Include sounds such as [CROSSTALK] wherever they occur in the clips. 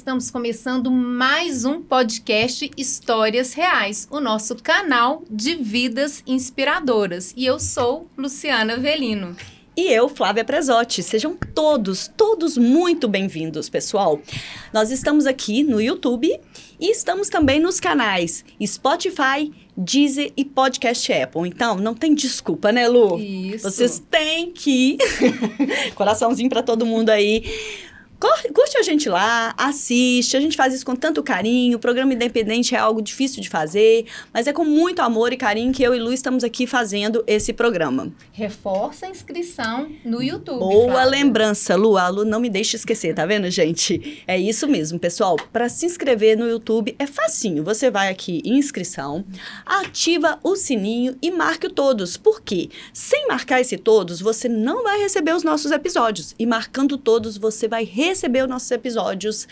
Estamos começando mais um podcast Histórias Reais, o nosso canal de vidas inspiradoras. E eu sou Luciana Velino. E eu, Flávia Prezotti. Sejam todos, todos muito bem-vindos, pessoal. Nós estamos aqui no YouTube e estamos também nos canais Spotify, Deezer e Podcast Apple. Então, não tem desculpa, né, Lu? Isso. Vocês têm que. [LAUGHS] Coraçãozinho para todo mundo aí Curte a gente lá, assiste, a gente faz isso com tanto carinho. O programa independente é algo difícil de fazer, mas é com muito amor e carinho que eu e Lu estamos aqui fazendo esse programa. Reforça a inscrição no YouTube. Boa Flávia. lembrança, Lu. A Lu não me deixa esquecer, tá vendo, gente? É isso mesmo, pessoal. Para se inscrever no YouTube é facinho. Você vai aqui em inscrição, ativa o sininho e marque o todos. Por quê? Sem marcar esse todos, você não vai receber os nossos episódios. E marcando todos, você vai receber receber os nossos episódios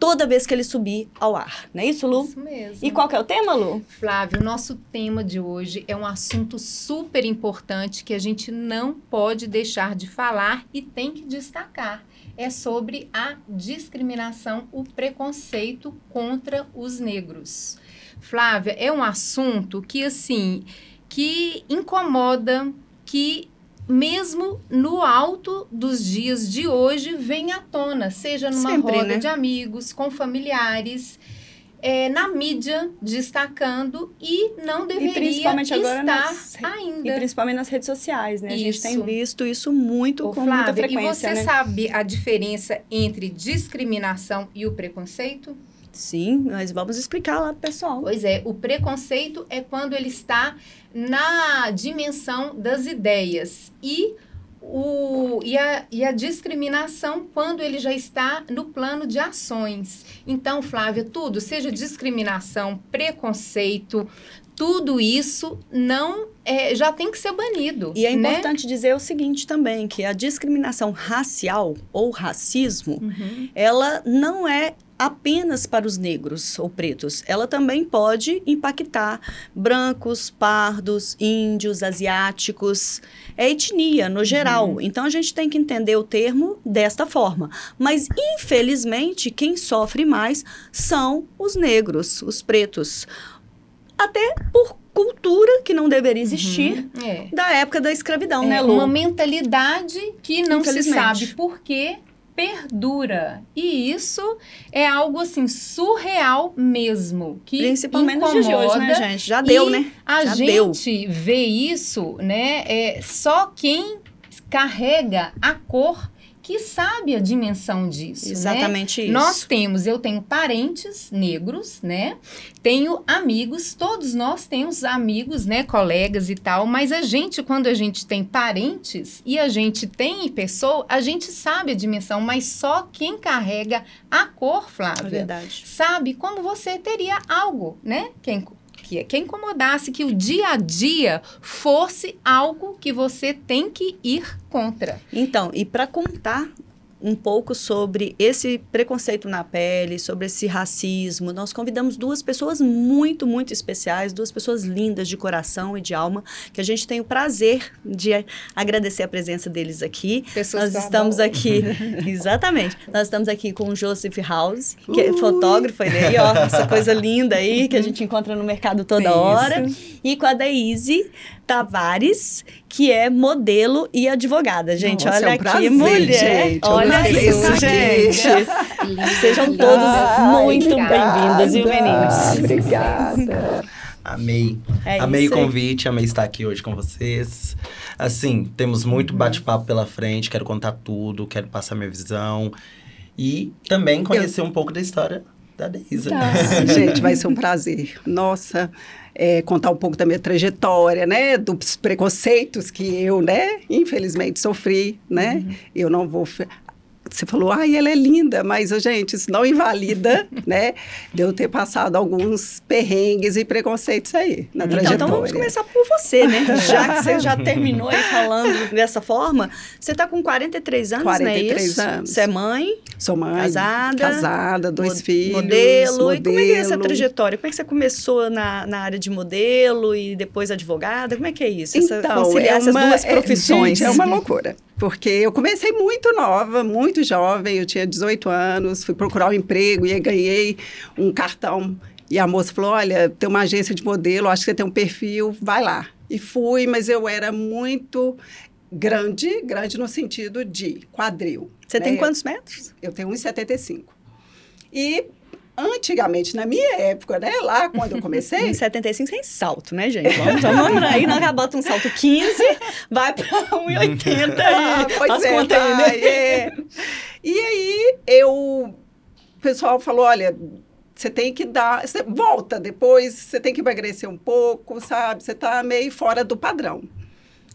toda vez que ele subir ao ar. Não é isso, Lu? Isso mesmo. E qual que é o tema, Lu? Flávio, o nosso tema de hoje é um assunto super importante que a gente não pode deixar de falar e tem que destacar. É sobre a discriminação, o preconceito contra os negros. Flávia, é um assunto que assim, que incomoda, que mesmo no alto dos dias de hoje, vem à tona, seja numa Sempre, roda né? de amigos, com familiares. É, na mídia destacando e não deveria e principalmente estar nas, ainda. E principalmente nas redes sociais, né? Isso. A gente tem visto isso muito Ô, com Flávia, muita frequência, E você né? sabe a diferença entre discriminação e o preconceito? Sim, nós vamos explicar lá pro pessoal. Pois é, o preconceito é quando ele está na dimensão das ideias e o, e, a, e a discriminação quando ele já está no plano de ações. Então, Flávia, tudo, seja discriminação, preconceito, tudo isso não é, já tem que ser banido. E é né? importante dizer o seguinte também, que a discriminação racial ou racismo, uhum. ela não é apenas para os negros ou pretos. Ela também pode impactar brancos, pardos, índios, asiáticos. É etnia, no geral. Uhum. Então, a gente tem que entender o termo desta forma. Mas, infelizmente, quem sofre mais são os negros, os pretos. Até por cultura que não deveria existir uhum, é. da época da escravidão, é, né, Lu? Uma mentalidade que não se sabe por quê perdura. E isso é algo assim surreal mesmo, que principalmente incomoda, de hoje, né, gente? Já deu, né? A Já gente deu. vê isso, né? É só quem carrega a cor que sabe a dimensão disso. Né? Exatamente né? isso. Nós temos, eu tenho parentes negros, né? Tenho amigos, todos nós temos amigos, né? Colegas e tal, mas a gente, quando a gente tem parentes e a gente tem pessoa, a gente sabe a dimensão, mas só quem carrega a cor, Flávia, é verdade. sabe como você teria algo, né? Quem que, que incomodasse, que o dia a dia fosse algo que você tem que ir contra. Então, e para contar um pouco sobre esse preconceito na pele, sobre esse racismo. Nós convidamos duas pessoas muito, muito especiais, duas pessoas lindas de coração e de alma, que a gente tem o prazer de agradecer a presença deles aqui. Pessoas Nós estamos bom. aqui, [LAUGHS] exatamente. Nós estamos aqui com o Joseph House, que é fotógrafo aí, ó, essa coisa [LAUGHS] linda aí que a gente encontra no mercado toda hora, e com a Daisy Tavares, que é modelo e advogada. Gente, Nossa, olha é um aqui, prazer, mulher. Gente, olha isso, gente. [LAUGHS] Sejam todos muito bem-vindos, viu, meninos? Obrigada. Amei. É amei isso o convite, amei estar aqui hoje com vocês. Assim, temos muito bate-papo pela frente, quero contar tudo, quero passar minha visão. E também conhecer um pouco da história da Deisa. Nossa, [LAUGHS] gente, vai ser um prazer. Nossa, é, contar um pouco da minha trajetória, né? Dos preconceitos que eu, né? Infelizmente sofri, né? Eu não vou... Você falou, ai, ela é linda, mas, gente, isso não invalida, [LAUGHS] né? De eu ter passado alguns perrengues e preconceitos aí na Então, trajetória. então vamos começar por você, né? [LAUGHS] Já que você já terminou aí falando dessa forma, você tá com 43 anos, 43 né? Isso? anos. Você é mãe, Sou mãe, Casada, casada, dois mo- filhos, modelo. E como é que é essa modelo. trajetória? Como é que você começou na, na área de modelo e depois advogada? Como é que é isso? Essa, conciliar é essas uma- duas é- profissões. gente, é uma loucura. Porque eu comecei muito nova, muito jovem, eu tinha 18 anos, fui procurar um emprego e ganhei um cartão. E a moça falou: Olha, tem uma agência de modelo, acho que você tem um perfil, vai lá. E fui, mas eu era muito grande, grande no sentido de quadril. Você né? tem quantos metros? Eu tenho 1,75. E antigamente, na minha época, né, lá quando eu comecei, [LAUGHS] 1,75 sem salto, né, gente? Vamos, vamos lembrar aí, nós bota um salto 15, vai pra 1,80 Ah, e pois as é, contas aí, né? vai, é. E aí eu o pessoal falou, olha, você tem que dar, você volta depois, você tem que emagrecer um pouco, sabe? Você tá meio fora do padrão.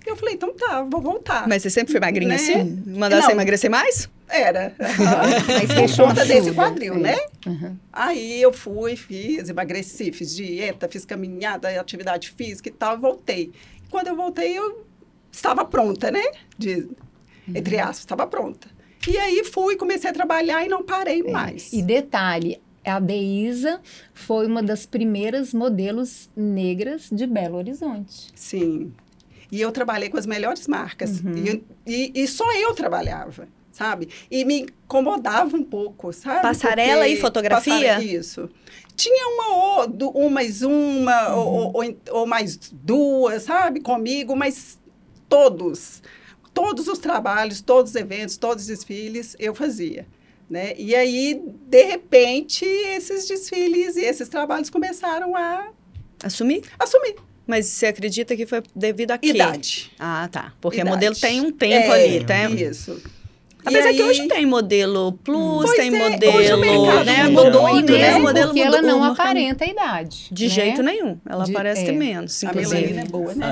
Eu falei, então tá, vou voltar. Mas você sempre foi magrinha Né? assim? Mandar você emagrecer mais? Era. [LAUGHS] Mas Por conta desse quadril, É. né? Uhum. Aí eu fui, fiz, emagreci, fiz dieta, fiz caminhada, atividade física e tal, e voltei. Quando eu voltei, eu estava pronta, né? De, Entre aspas, estava pronta. E aí fui, comecei a trabalhar e não parei mais. E detalhe, a Deísa foi uma das primeiras modelos negras de Belo Horizonte. Sim. E eu trabalhei com as melhores marcas. Uhum. E, e, e só eu trabalhava, sabe? E me incomodava um pouco, sabe? Passarela Porque- e fotografia? Passare- Isso. Tinha uma ou um mais uma, ou, ou- ou ou mais duas, sabe? Comigo, mas todos, todos os trabalhos, todos os eventos, todos os desfiles, eu fazia. Né? E aí, de repente, esses desfiles e esses trabalhos começaram a Assumir? assumir Mas você acredita que foi devido a quê? idade. Ah, tá. Porque Idade. modelo tem um tempo É, ali, tá? Isso. Apesar E que aí- hoje tem modelo plus, Pois tem é, modelo, hoje o mercado né? mudou Mudou, muito, né? né? O modelo porque mudou. ela não aparenta a idade. De né? jeito nenhum. Ela De- parece é. ter menos, A inclusive. melanina é boa, né?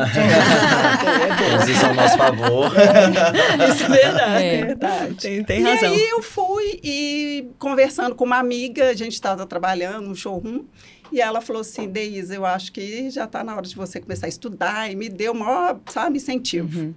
Todos isso ao nosso favor. [LAUGHS] Isso é verdade. É. Verdade. Tem, tem e razão. aí eu fui e conversando com uma amiga, a gente estava trabalhando no showroom, e ela falou assim, Deise, eu acho que já está na hora de você começar a estudar, e me deu o maior, sabe, incentivo. Uhum.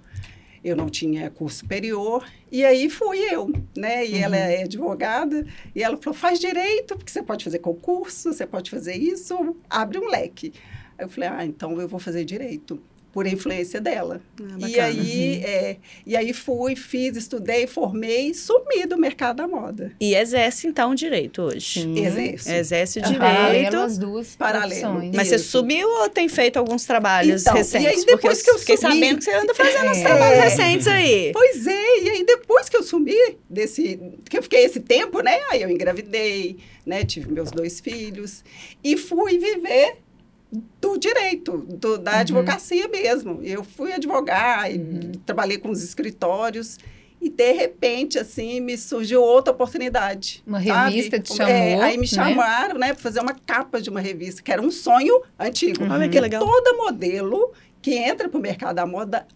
Eu não tinha curso superior, e aí fui eu, né? E ela é advogada, e ela falou, faz direito, porque você pode fazer concurso, você pode fazer isso, abre um leque. Aí eu falei, ah, então eu vou fazer direito, por influência dela. Ah, e aí, é, e aí fui, fiz, estudei, formei, sumi do mercado da moda. E exerce, então, direito hoje. Sim. Exerce o É direito. Paralelo às duas Paralelo. Mas você Isso. sumiu ou tem feito alguns trabalhos Então, e aí recentes? depois Porque que eu fiquei sumi- sabendo que você anda fazendo uns É. trabalhos recentes aí. Pois é, e aí depois que eu sumi desse, que eu fiquei esse tempo, né? Aí eu engravidei, né? Tive meus dois filhos e fui viver do direito, do- da advocacia mesmo. Eu fui advogar e trabalhei com os escritórios e de repente assim me surgiu outra oportunidade. Uma sabe? revista te É, chamou, aí me né? chamaram, né, para fazer uma capa de uma revista que era um sonho antigo. Olha que legal. Toda modelo que entra para o mercado da moda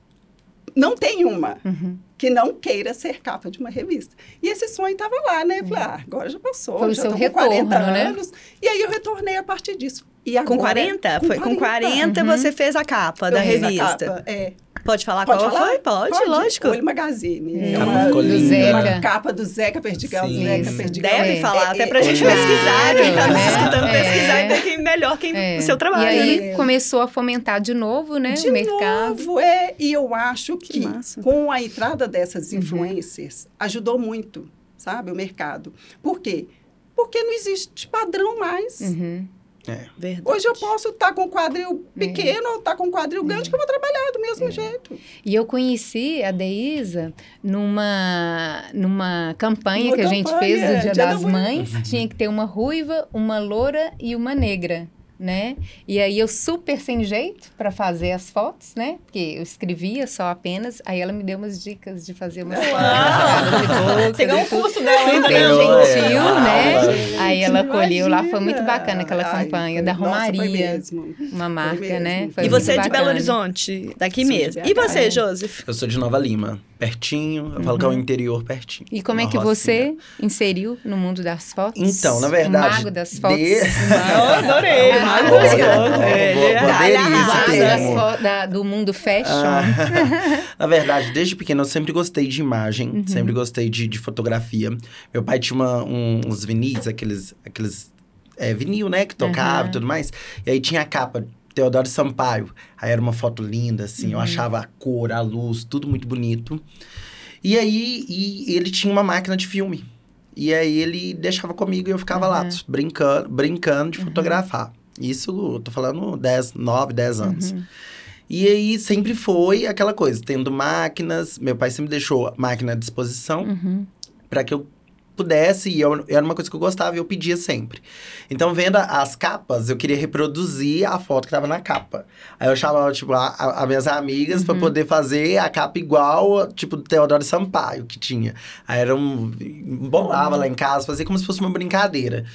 não tem uma Uhum. que não queira ser capa de uma revista. E esse sonho estava lá, né? Eu falei, ah, agora já passou, Foi já tô com retorno, 40 né? anos. E aí eu retornei a partir disso. E Com agora, 40? Foi com 40 você fez a capa eu da fiz a revista. capa, é. Pode falar Pode qual falar? foi? Pode, lógico. Olho Magazine. Hum. É Capa uma, do Zeca. capa do Zeca Perdigal. Sim. Zeca Isso. Perdigal. Deve É, falar, é, até é, pra gente é, pesquisar, quem tá nos é, escutando é. pesquisar e ver quem melhor quem É. o seu trabalho. E aí né? começou a fomentar de novo, né? De o mercado. novo, é. E eu acho Que que, com a entrada dessas influências, ajudou muito, sabe, o mercado. Por quê? Porque não existe padrão mais. Uhum. É. Hoje eu posso estar com um quadril pequeno ou estar com um quadril grande que eu vou trabalhar do mesmo jeito. E eu conheci a Deísa numa, numa campanha Numa que a gente campanha, fez do Dia Dia da das Mãe. Mães. Tinha que ter uma ruiva, uma loura e uma negra, né? E aí eu super sem jeito para fazer as fotos, né? Porque eu escrevia só apenas. Aí ela me deu umas dicas de fazer umas fotos. Você ganhou um curso dela ainda, Super né? Gentil, é. né? Ah, Aí ela colheu lá, foi muito bacana aquela Ai, campanha foi- da nossa, foi Romaria, mesmo. uma marca, mesmo. né? E Foi E você é de Belo. Horizonte, daqui Sou mesmo. E você, É. Joseph? Eu sou de Nova Lima, pertinho. Eu falo que é o interior pertinho. E como é que rocinha. você inseriu no mundo das fotos? Então, na verdade. O mago das fotos. de- [LAUGHS] Eu adorei, [LAUGHS] Ah, é-. Ele arrasa. Fo- da- do mundo fashion. Ah, [LAUGHS] na verdade, desde pequeno eu sempre gostei de imagem, Uhum. sempre gostei de, de fotografia. Meu pai tinha uma- um- uns vinis, aqueles, aqueles é, vinil, né, que tocava e tudo mais. E aí tinha a capa, Teodoro Sampaio. Aí era uma foto linda, assim, eu Uhum. achava a cor, a luz, tudo muito bonito. E aí, e ele tinha uma máquina de filme. E aí ele deixava comigo e eu ficava lá, brincando, brincando de fotografar. Isso, eu tô falando 10, 9, 10 anos. E aí sempre foi aquela coisa, tendo máquinas, meu pai sempre deixou máquina à disposição Uhum. para que eu pudesse, e eu, era uma coisa que eu gostava e eu pedia sempre. Então, vendo as capas, eu queria reproduzir a foto que tava na capa. Aí eu chamava, tipo, as minhas amigas pra poder fazer a capa igual, tipo, do Teodoro Sampaio que tinha. Aí era um. Bolava lá em casa, fazia como se fosse uma brincadeira.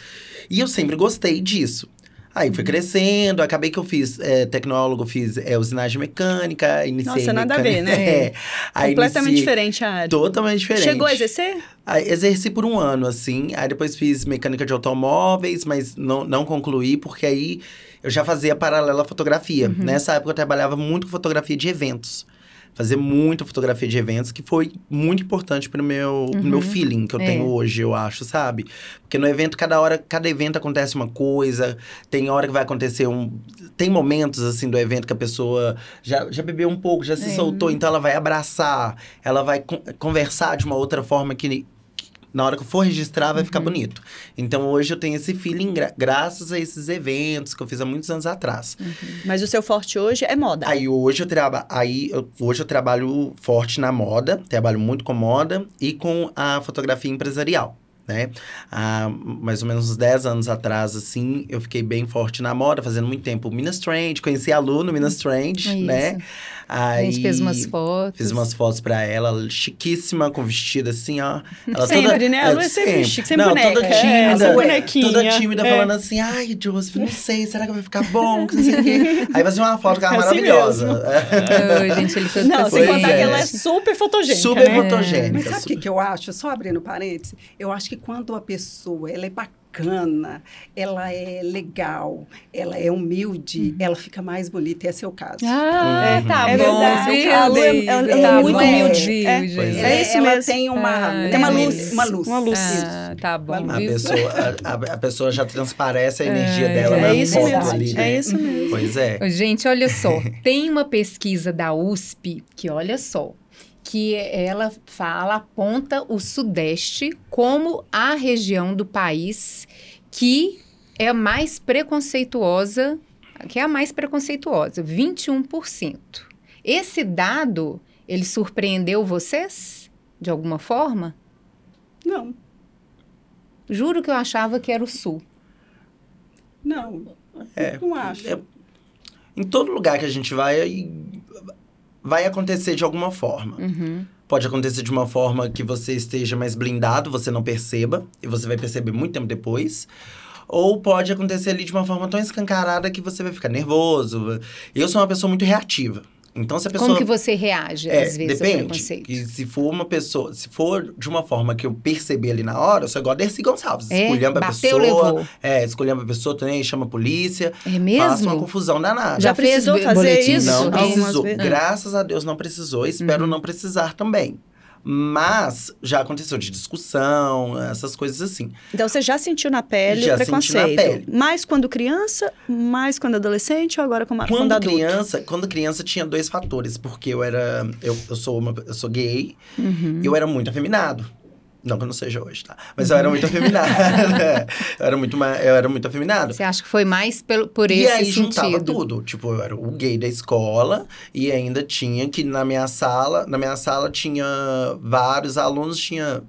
E eu sempre gostei disso. Aí fui crescendo, acabei que eu fiz é, tecnólogo, fiz é, usinagem mecânica, iniciei Nossa, nada a ver, mecânica- né? [LAUGHS] É. Aí Completamente iniciei- diferente a área. Totalmente diferente. Chegou a exercer? Aí, exerci por um ano, assim. Aí depois fiz mecânica de automóveis, mas não, não concluí, porque aí eu já fazia paralela à fotografia. Nessa época eu trabalhava muito com fotografia de eventos. Fazia muita fotografia de eventos, que foi muito importante pro meu, pro meu feeling que eu É. tenho hoje, eu acho, sabe? Porque no evento, cada hora, cada evento acontece uma coisa, tem hora que vai acontecer um. Tem momentos assim do evento que a pessoa já, já bebeu um pouco, já se É. soltou, então ela vai abraçar, ela vai con- conversar de uma outra forma que na hora que eu for registrar vai Uhum. ficar bonito. Então hoje eu tenho esse feeling gra- graças a esses eventos que eu fiz há muitos anos atrás. Mas o seu forte hoje é moda. Aí hoje eu trabalho, aí eu- hoje eu trabalho forte na moda, trabalho muito com moda e com a fotografia empresarial. Né? Há mais ou menos uns 10 anos atrás, assim, eu fiquei bem forte na moda, fazendo muito tempo Minas Trend, conheci a Lu no Minas Trend, Isso. né? A gente fez umas fotos. Fiz umas fotos pra ela, chiquíssima, com vestido assim, ó. Ela Sempre, né? A Lu é sempre chique, sempre Não, boneca. toda É, tímida. bonequinha. Toda tímida, É. falando assim, ai, Joseph, não sei, será que vai ficar bom? Que não sei o quê. Aí fazia uma foto com ela É assim maravilhosa. Oi, gente, ele todo Não, sem contar é. que ela é super fotogênica, Super né? Mas fotogênica. sabe o que, que eu acho? Só abrindo parênteses, eu acho que quando a pessoa ela é bacana, ela é legal, ela é humilde, ela fica mais bonita, esse é o caso. Ah, tá É bom. verdade. viu, A Lu é- David? ela é Tá muito bom, humilde. É. É isso ela mesmo. tem uma, Ah, tem uma é luz, uma luz. Uma luz. Ah, tá bom. A pessoa, a, a- pessoa já transparece a energia É, dela É na isso foto mesmo. ali, né? É isso mesmo. Pois é. Gente, olha só, [LAUGHS] tem uma pesquisa da USP que, olha só, que ela fala, aponta o Sudeste como a região do país que é a mais preconceituosa, que é a mais preconceituosa, 21%. Esse dado, ele surpreendeu vocês de alguma forma? Não, Juro que eu achava que era o Sul. não, É, não acho. é- Em todo lugar que a gente vai, vai acontecer de alguma forma. Uhum. Pode acontecer de uma forma que você esteja mais blindado, você não perceba, e você vai perceber muito tempo depois. Ou pode acontecer ali de uma forma tão escancarada que você vai ficar nervoso. Eu sou uma pessoa muito reativa. Então, se a pessoa. Como que você reage, É, às vezes, ao depende. preconceito? E se for uma pessoa, se for de uma forma que eu perceber ali na hora, eu sou igual a Dercy Gonçalves. É? Escolhendo a pessoa. levou. É, escolhendo a pessoa também, chama a polícia. É Faça uma mesmo? confusão danada. Já Já precisou fazer boletim? isso? Não precisou. vezes? Graças a Deus não precisou. Espero Uhum. não precisar também. Mas já aconteceu de discussão, essas coisas assim. Então você já sentiu na pele Já o senti na preconceito. pele. Mais quando criança, mais quando adolescente ou agora como, quando Quando adulto? criança, quando criança tinha dois fatores, porque eu era eu, eu sou uma, eu sou gay Uhum. e eu era muito afeminado. Não que eu não seja hoje, tá? Mas eu era muito afeminado. [LAUGHS] eu era muito eu era muito afeminado. Você acha que foi mais pelo, por e esse aí sentido? juntava tudo. Tipo, eu era o gay da escola e ainda tinha que na minha sala, na minha sala tinha vários alunos, tinha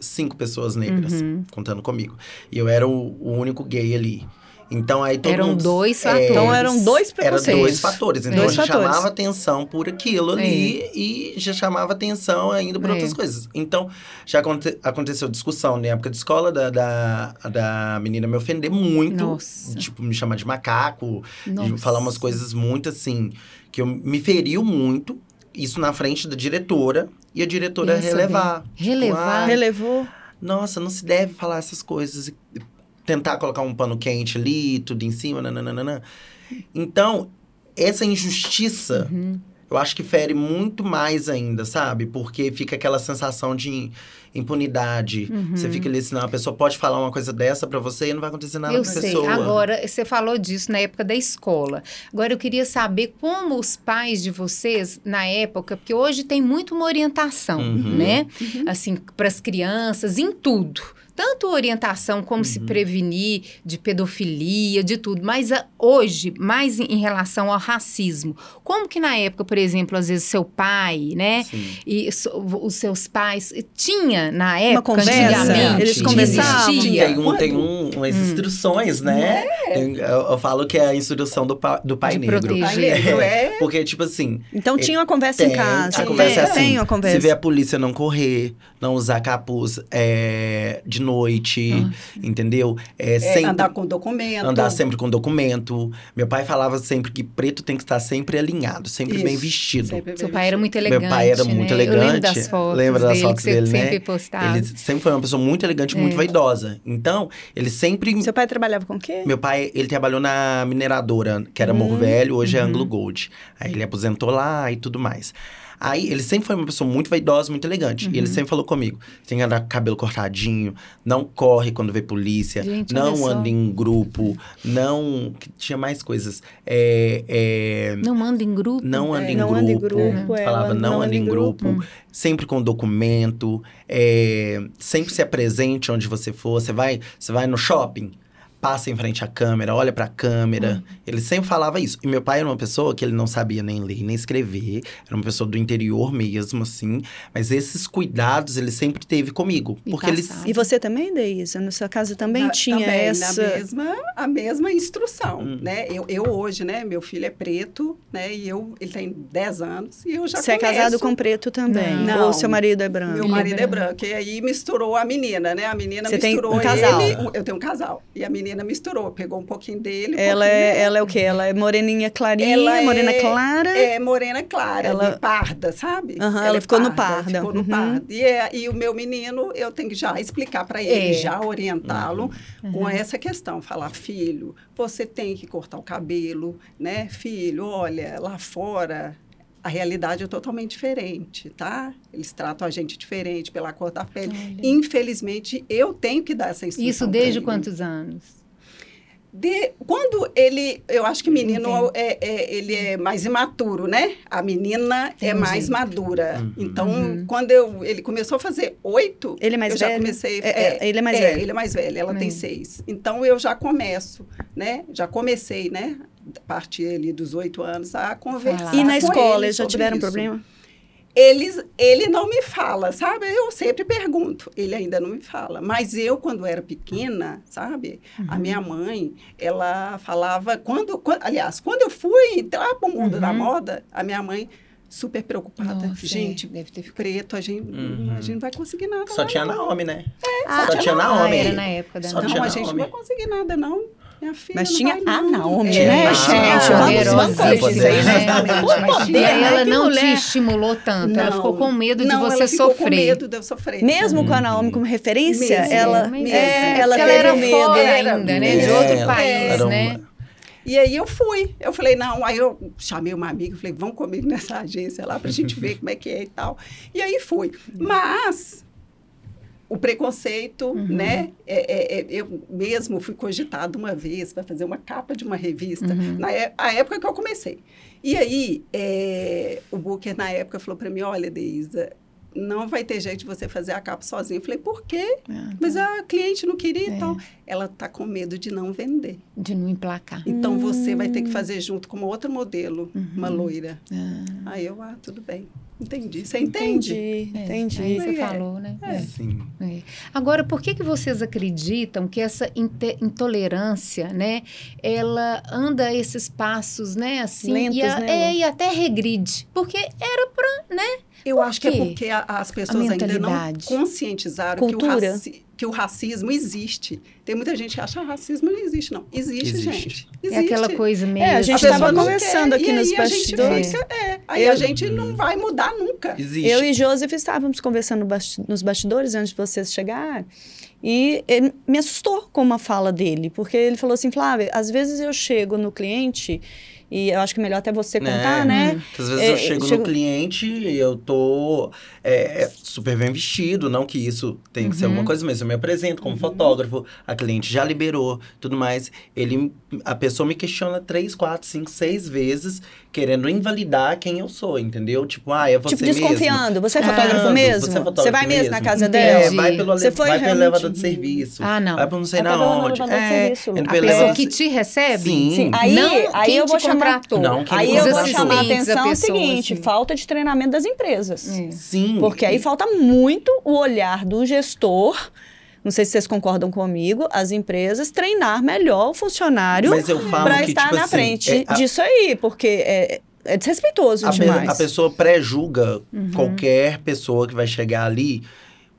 cinco pessoas negras Uhum. contando comigo. E eu era o, o único gay ali. Então aí todo Eram mundo- dois é, fatores. Então eram dois preconceitos. dois fatores. Então Dois já fatores. chamava atenção por aquilo ali e já chamava atenção ainda por É. outras coisas. Então, já aconte- aconteceu discussão na época de escola da, da, da menina me ofender muito. Nossa. Tipo, me chamar de macaco. Nossa. E falar umas coisas muito assim, que eu, me feriu muito. Isso na frente da diretora. E a diretora Pensa relevar. bem. Relevar? ah, Relevou. nossa, não se deve falar essas coisas. E Tentar colocar um pano quente ali, tudo em cima, nananana. Então, essa injustiça Uhum. eu acho que fere muito mais ainda, sabe? Porque fica aquela sensação de impunidade. Uhum. Você fica ali, senão a pessoa pode falar uma coisa dessa pra você e não vai acontecer nada Eu com a sei. pessoa. Agora, você falou disso na época da escola. Agora, eu queria saber como os pais de vocês, na época, porque hoje tem muito uma orientação, Uhum. né? Assim, para as crianças, em tudo. Tanto orientação como se Uhum. prevenir de pedofilia, de tudo. Mas a- hoje, mais em, em relação ao racismo. Como que na época, por exemplo, às vezes seu pai, né? Sim. E so- os seus pais tinha na época, conversa? antigamente, Eles conversavam? Tem, um, tem um, umas Hum. instruções, né? Tem- eu, eu falo que é a instrução do, pa- do pai De negro. proteger. Pai negro é. [LAUGHS] Porque, tipo assim, Então tinha uma conversa em tem, casa. a conversa é assim, tem uma se conversa. vê a polícia não correr, não usar capuz é, de noite, Ah, entendeu? É, é, sempre, andar com documento. andar sempre com documento. Meu pai falava sempre que preto tem que estar sempre alinhado, sempre Isso, bem vestido. sempre bem Seu pai era vestido. muito Meu elegante. pai era muito né? Eu lembro elegante. das fotos Lembra das dele, fotos que você dele, né? sempre postava. Ele sempre foi uma pessoa muito elegante, muito É. vaidosa. Então, ele sempre Seu pai trabalhava com o quê? meu pai, ele trabalhou na mineradora, que era Morro Velho, hoje é Anglo Gold. Aí ele aposentou lá e tudo mais. Aí ele sempre foi uma pessoa muito vaidosa, muito elegante. E ele sempre falou comigo: tem que andar com o cabelo cortadinho, não corre quando vê polícia, Gente, não só. anda em grupo, não. Tinha mais coisas. É, é, Não manda em grupo. não anda É, em não grupo. anda em grupo, é, Falava ela não, anda em grupo. Sempre com documento. é, sempre se apresente onde você for. Você vai, você vai no shopping, passa em frente à câmera, olha pra câmera. Ele sempre falava isso. E meu pai era uma pessoa que ele não sabia nem ler nem escrever. Era uma pessoa do interior mesmo, assim. Mas esses cuidados ele sempre teve comigo. E porque ele. E você também, Deisa? Na sua casa também Na- tinha também, essa. Na mesma, a mesma instrução, Hum. né? Eu, eu hoje, né? Meu filho é preto, né? E eu, ele tem 10 anos e eu já Você é casado com preto também? Não. Ou seu marido é branco? Meu é marido é branco. E aí misturou a menina, né? A menina Você tem misturou um casal? ele. Eu tenho um casal. E a menina misturou, pegou um pouquinho dele. um Ela pouquinho é, dela. ela é o quê? Ela é moreninha clarinha, Ela morena é- clara? É morena clara, Ela- de parda, sabe? Aham, ela é ficou no parda. Ficou no Uhum. parda. E, é- e o meu menino, eu tenho que já explicar para ele, É. já orientá-lo Uhum. com essa questão. Falar, filho, você tem que cortar o cabelo, né? Filho, olha, lá fora a realidade é totalmente diferente, tá? Eles tratam a gente diferente pela cor da pele. Infelizmente, eu tenho que dar essa instrução. Isso desde quantos anos? De, quando ele, eu acho que menino é, é- ele é mais imaturo, né? A menina é Entendi. mais madura. Uhum. Então, Uhum. quando eu, ele começou a fazer oito, Ele é mais eu já velho? comecei. É, é, ele é mais é, velho. Ele é mais velho. Ela tem É. seis. Então eu já começo, né? Já comecei, né? A partir ali dos oito anos a conversar. E na com escola, ele eles já tiveram isso. problema? Eles, ele não me fala, sabe? Eu sempre pergunto, ele ainda não me fala. Mas eu, quando era pequena, sabe? A Uhum. minha mãe, ela falava, quando, quan- aliás, quando eu fui entrar para o mundo da Uhum. moda, a minha mãe super preocupada. Nossa, gente, é, deve ter ficado. preto, a gente, Uhum. a gente não vai conseguir nada. Só lá, tinha não. Naomi, né? Ah, Só tinha Naomi. era na época da Só Não, tinha a gente não vai Naomi. conseguir nada, não. Minha filha Mas não tinha a não. Naomi, É, né, gente? Vamos, vamos né? Exatamente, mas E tinha- aí ela não mulher. te estimulou tanto, ela ficou com medo de não, você ela ficou sofrer. com medo de eu sofrer. Mesmo com a Naomi como referência, Mesmo, ela, Mas é, ela porque teve ela era medo. fora Era ainda, né? De mesmo. outro É, país, né? E aí eu fui. Eu falei, não, aí eu chamei uma amiga, falei, vamos comigo [LAUGHS] nessa agência lá pra gente ver como é que é e tal. E aí fui. Mas o preconceito, né? é- é- é- eu mesmo fui cogitado uma vez para fazer uma capa de uma revista, na é- a época que eu comecei. E aí, é, o Booker, na época, falou para mim, olha, Deisa, não vai ter jeito de você fazer a capa sozinha. Eu falei, por quê? Ah, Mas a cliente não queria e tal. Ela tá com medo de não vender. De não emplacar. Então você vai ter que fazer junto com uma outra modelo, uma loira. Ah, Aí eu, ah, tudo bem. Entendi. Você entende? Entendi, é, entendi. Aí você É. falou, né? É. Sim. É. Agora, por que, que vocês acreditam que essa intolerância, né, ela anda esses passos, né, assim, Lentos, e, a- né, é, e até regride? Porque era pra, né? Eu Por acho que é porque a- as pessoas ainda não conscientizaram que o, Cultura. Que o racismo existe. Tem muita gente que acha que o racismo não existe, não. Existe, Existe. gente. É Existe. aquela coisa meio. É, a gente A assim, não conversando aqui e nos aí a gente bastidores. fica- é, aí Eu- a gente não vai mudar nunca. Existe. Eu e Joseph estávamos conversando nos bastidores antes de vocês chegar e me assustou com uma fala dele, porque ele falou assim, Flávia, às vezes eu chego no cliente e eu acho que é melhor até você contar, É. né? Às vezes É, eu chego chego- no cliente e eu tô é, é, super bem vestido, não que isso tem que ser Uhum. alguma coisa, mas eu me apresento como fotógrafo, a cliente já liberou, tudo mais. Ele, a pessoa me questiona três, quatro, cinco, seis vezes, querendo invalidar quem eu sou, entendeu? Tipo, ah, é você tipo, mesmo. desconfiando. Você é Ah. fotógrafo mesmo? Você é fotógrafo vai mesmo, na casa É, dela? Entendi. vai pelo, Você foi vai realmente- elevador de serviço. Ah, não. Vai pra não sei Vai na onde. É, Lu. A pessoa que te recebe? Sim. Sim, aí, não aí eu vou chamar. Não, quem Aí eu vou chamar a assistentes, a atenção é o pessoa, seguinte: assim. falta de treinamento das empresas. É. Sim. Porque aí falta muito o olhar do gestor. Não sei se vocês concordam comigo, as empresas treinar melhor o funcionário para estar tipo na assim, frente é disso aí, porque é, é desrespeitoso a, pe- demais. a pessoa pré-julga Uhum. qualquer pessoa que vai chegar ali.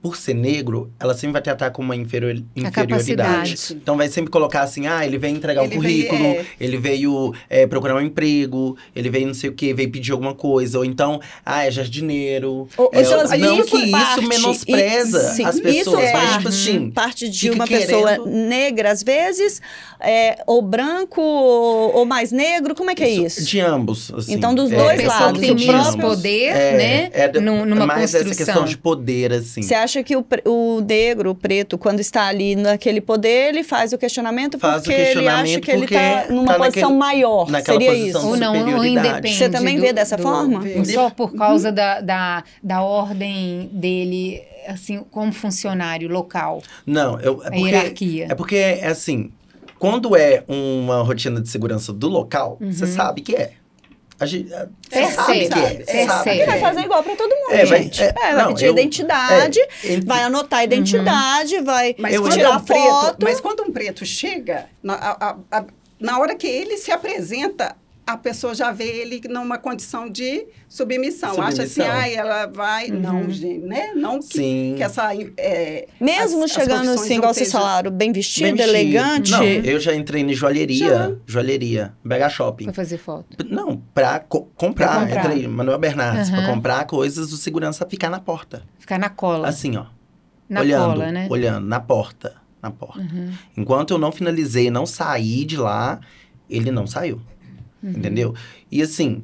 Por ser negro, ela sempre vai tratar com uma inferior, inferioridade. Então vai sempre colocar assim, ah, ele veio entregar um Ele veio, currículo, é. ele veio é, procurar um emprego, ele veio não sei o quê, veio pedir alguma coisa. Ou então, ah, é jardineiro. Ou- É, então, não isso que parte- isso menospreza e- sim, as pessoas, isso mas parte, tipo assim, parte de uma pessoa querendo- negra, às vezes, é, ou branco, ou, ou mais negro, como é que é isso? De ambos, assim. Então, dos É, dois pessoa lados, tem o próprio- poder, É, né? é numa mais essa construção. questão de poder, assim. Você acha que o, o negro, o preto, quando está ali naquele poder, ele faz o questionamento Faz o porque ele acha questionamento que ele porque está numa tá posição naquele- maior? Seria isso? Ou não, ou superioridade. independe. Você também do- vê dessa do- forma? Vejo. Só por causa da, da, da ordem dele, assim, como funcionário local, Não, eu, é a porque, hierarquia. é porque, é assim, quando é uma rotina de segurança do local, você sabe que é. A gente, é, você Percebe, sabe que é. Percebe. sabe que Ele vai é. fazer igual para todo mundo, É, vai- gente. é, É, vai não, pedir eu- identidade, É, entre- vai anotar a identidade, vai Mas, Eu quando tirar é um preto, foto. mas quando um preto chega, na, a- a- a- na hora que ele se apresenta, a pessoa já vê ele numa condição de submissão. Acha assim, Submissão. ai, ela vai. Não, gente, né? Não que, Sim. que essa. é, Mesmo as- as chegando profissões assim, igual vocês falaram, bem vestido, bem vestido. elegante. Não, eu já entrei em joalheria, Já. joalheria, BH Shopping. Pra fazer foto. Não, pra co- comprar. Pra comprar. Entrei, Manuel Bernardes, pra Aham. comprar coisas do segurança ficar na porta. Ficar na cola. Assim, ó. na olhando, cola, né? olhando, na porta. Na porta. Uhum. Enquanto eu não finalizei, não saí de lá, ele não saiu. Uhum. Entendeu? E assim,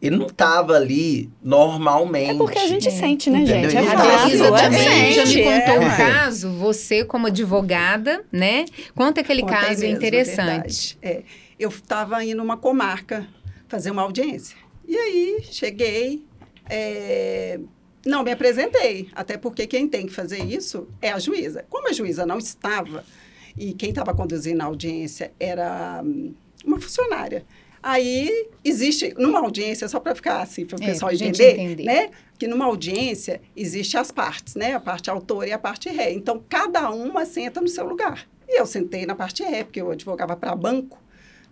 ele não tava ali normalmente. É porque a gente É. sente, né, Entendeu? gente? É Ele A fácil, é também já me contou é. um caso, você como advogada, né? Conta aquele Contei caso mesmo, interessante. É, eu estava indo numa comarca fazer uma audiência. E aí, cheguei, é, não me apresentei, até porque quem tem que fazer isso é a juíza. Como a juíza não estava, e quem estava conduzindo a audiência era hum, uma funcionária. Aí, existe, numa audiência, só para ficar assim, para o É, pessoal entender, entender. né? Que numa audiência, existe as partes, né? A parte autora e a parte ré. Então, cada uma senta no seu lugar. E eu sentei na parte ré, porque eu advogava para banco,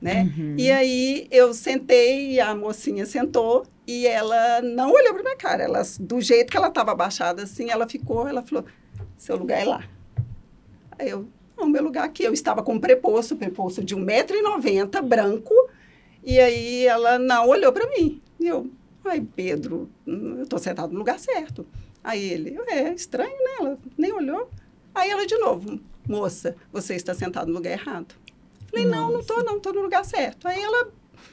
né? E aí, eu sentei e a mocinha sentou e ela não olhou para minha cara. Ela, do jeito que ela estava abaixada, assim, ela ficou, ela falou, seu lugar é lá. Aí eu, não, meu lugar aqui. Eu estava com um preposto, preposto de 1,90m, branco, e aí ela não olhou para mim. E eu, ai, Pedro, hum, eu estou sentado no lugar certo. Aí ele, é estranho, né? Ela nem olhou. Aí ela de novo, moça, você está sentado no lugar errado. Falei, não, não estou, não, estou no lugar certo. Aí ela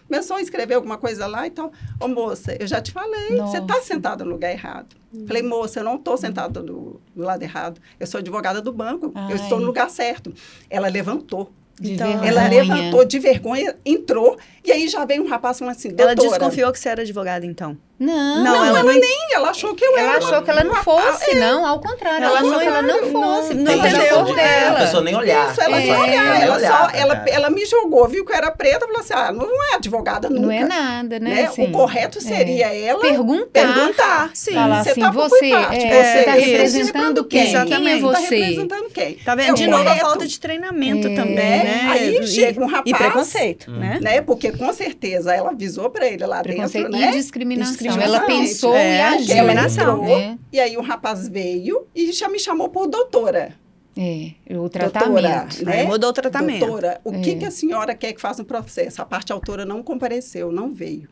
começou a escrever alguma coisa lá e tal. Ô, moça, eu já te falei, você está Nossa. sentada no lugar errado. Falei, moça, eu não estou sentada do, do lado errado. Eu sou advogada do banco, Ai. eu estou no lugar certo. Ela levantou. De Então, vergonha. Ela levantou de vergonha, entrou, e aí já veio um rapaz falando assim, doutora... Ela desconfiou que você era advogada, então. Não, Não, Não, ela ela, não- nem, ela achou que eu ela era. achou que ela não fosse, não, ao contrário, ela Ela achou que ela não não- fosse, não não entendeu. dela. A pessoa nem olhar. Isso, ela É, só olhar, nem ela, olhar, só, ela, cara. ela me jogou, viu que eu era preta, falou assim, ah, não é advogada nunca. Não é nada, né? né? assim, o correto é. seria ela Perguntar. perguntar. Sim. Falar Você assim, tá por você, parte, é, você tá representando quem? Exatamente. Quem é Tá você? representando quem? Tá vendo? É de novo a falta de treinamento É. também, Né? Aí E- chega um E rapaz, preconceito, Hum. né? né? Porque com certeza ela avisou para ele lá dentro, né? e discriminação. Ela pensou É, e agiu. discriminação. né? E aí o rapaz veio e já me chamou por doutora. É, o Doutora, tratamento. né? Aí mudou o tratamento. Doutora, o que, É. que a senhora quer que faça no processo? A parte autora não compareceu, não veio.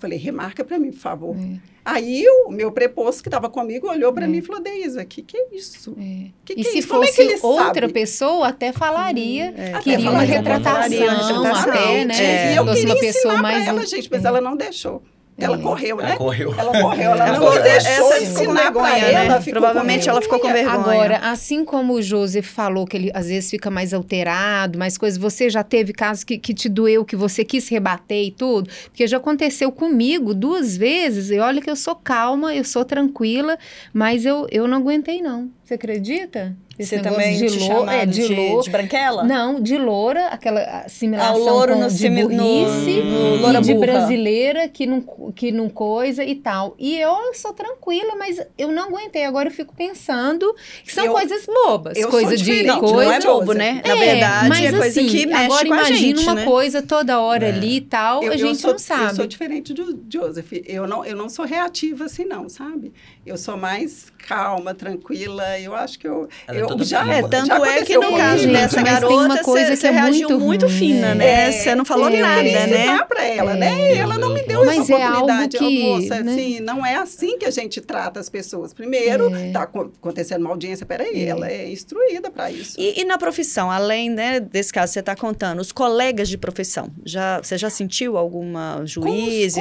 Falei, remarca para mim, por favor. É. Aí o meu preposto que estava comigo olhou para mim e falou, Deisa, o que, que é isso? É. Que e que é se é fosse que ele outra sabe? pessoa, até falaria. É. Até Queria uma retratação, falaria uma retratação. até, né? É. E eu Fosse queria uma pessoa ensinar mais. para ela, gente, mas é. ela não deixou. Ela É. correu, né? Ela correu. Ela correu, ela Ela não correu. deixou Essa ensinar vergonha, pra né? ela. ficou Provavelmente ela ficou com vergonha. Agora, assim como o Joseph falou que ele às vezes fica mais alterado, mais coisas, você já teve casos que, que te doeu, que você quis rebater e tudo? Porque já aconteceu comigo duas vezes, e olha que eu sou calma, eu sou tranquila, mas eu, eu não aguentei não. Você acredita? Esse Você também de te lou- chamaram é, de, de, lou- de branquela? Não, de loura, aquela assimilação Ah, louro com, no de simi- no- burrice, no e loura de burra. brasileira que não, que não coisa e tal. E eu sou tranquila, mas eu não aguentei. Agora eu fico pensando que são Eu- coisas bobas, eu coisa sou de coisa. não é bobo, né? Na verdade, mas é coisa assim, que mexe agora com a imagina gente, uma né? coisa toda hora É. ali e tal, Eu- a eu gente sou- não sabe. Eu sou diferente do Joseph. Eu não, eu não sou reativa assim, não, sabe? Eu sou mais calma, tranquila. Eu acho que eu. Ela é eu toda já. É, Já tanto é que no caso Gente, dessa tem garota, uma coisa você que é reagiu muito muito fina, né? né? É, Você não falou é, nada, queria né? pra ela, É. né? Ela não me deu Mas essa é algo oportunidade. que, Ô, moça, né? assim, não é assim que a gente trata as pessoas. Primeiro, É. tá aco- acontecendo uma audiência, peraí, É. ela é instruída para isso. E, e na profissão, além né, desse caso que você está contando, os colegas de profissão, já, você já sentiu alguma juízes,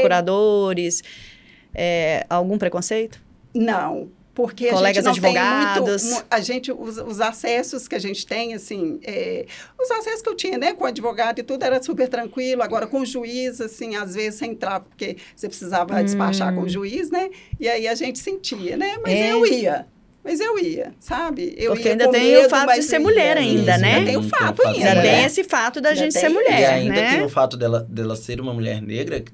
procuradores, é, algum preconceito? Não, porque Colegas a gente não advogados. tem muito, mu- a gente os, os acessos que a gente tem assim, é, os acessos que eu tinha, né, com advogado e tudo era super tranquilo. Agora com o juiz, assim, às vezes você entrava porque você precisava despachar com o juiz, né? E aí a gente sentia, né? Mas Hum. É. eu ia. Mas eu ia, sabe? Eu Porque ia ainda tem medo, o fato de ser ia. mulher ainda, Isso, né? Ainda tem o Tem o fato ainda. É. tem esse fato da Já gente tem. ser mulher, e ainda né? tem o fato dela, dela ser uma mulher negra,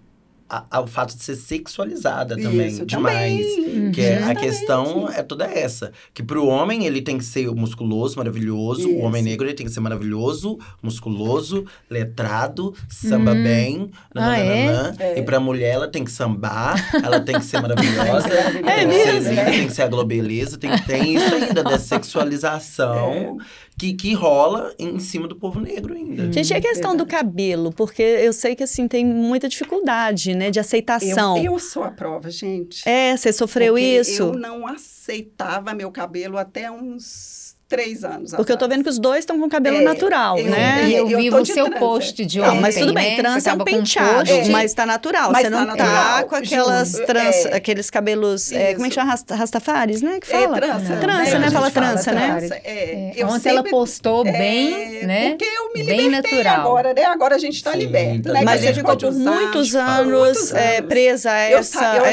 a, fato de ser sexualizada também, Isso, demais. também. Que é, a questão é toda essa. Que pro homem ele tem que ser musculoso, maravilhoso. O homem Isso. negro ele tem que ser maravilhoso, musculoso, letrado, samba Hum. bem. Ah, é? É. E pra mulher ela tem que sambar, ela tem que ser [LAUGHS] maravilhosa, É tem que ser linda, tem que ser a globeleza, tem que ter isso ainda da sexualização que, que rola em cima do povo negro ainda. Gente, e a questão do cabelo? Porque eu sei que, assim, tem muita dificuldade, né? De aceitação. Eu, eu sou a prova, gente. É, você sofreu Porque isso? Eu não aceitava meu cabelo até uns três anos Porque eu tô atrás. vendo que os dois estão com cabelo É, natural, eu- né? E eu, eu vi o seu trança. post de ontem, Não, mas tudo bem, né? trança é um penteado, mas tá natural. Mas você tá não tá natural, com aquelas juro, trança, é. aqueles cabelos, é, como é que chama? Rasta- Rastafares, né? Que É fala? trança. Trança, né? A Fala trança, né? trança, É. É, Eu ontem ela postou bem, né? Porque eu me Bem libertei natural. agora, né? Agora a gente está Sim, liberto, tá né? Que Mas você gente ficou por muitos anos, presa a Eu, essa, eu,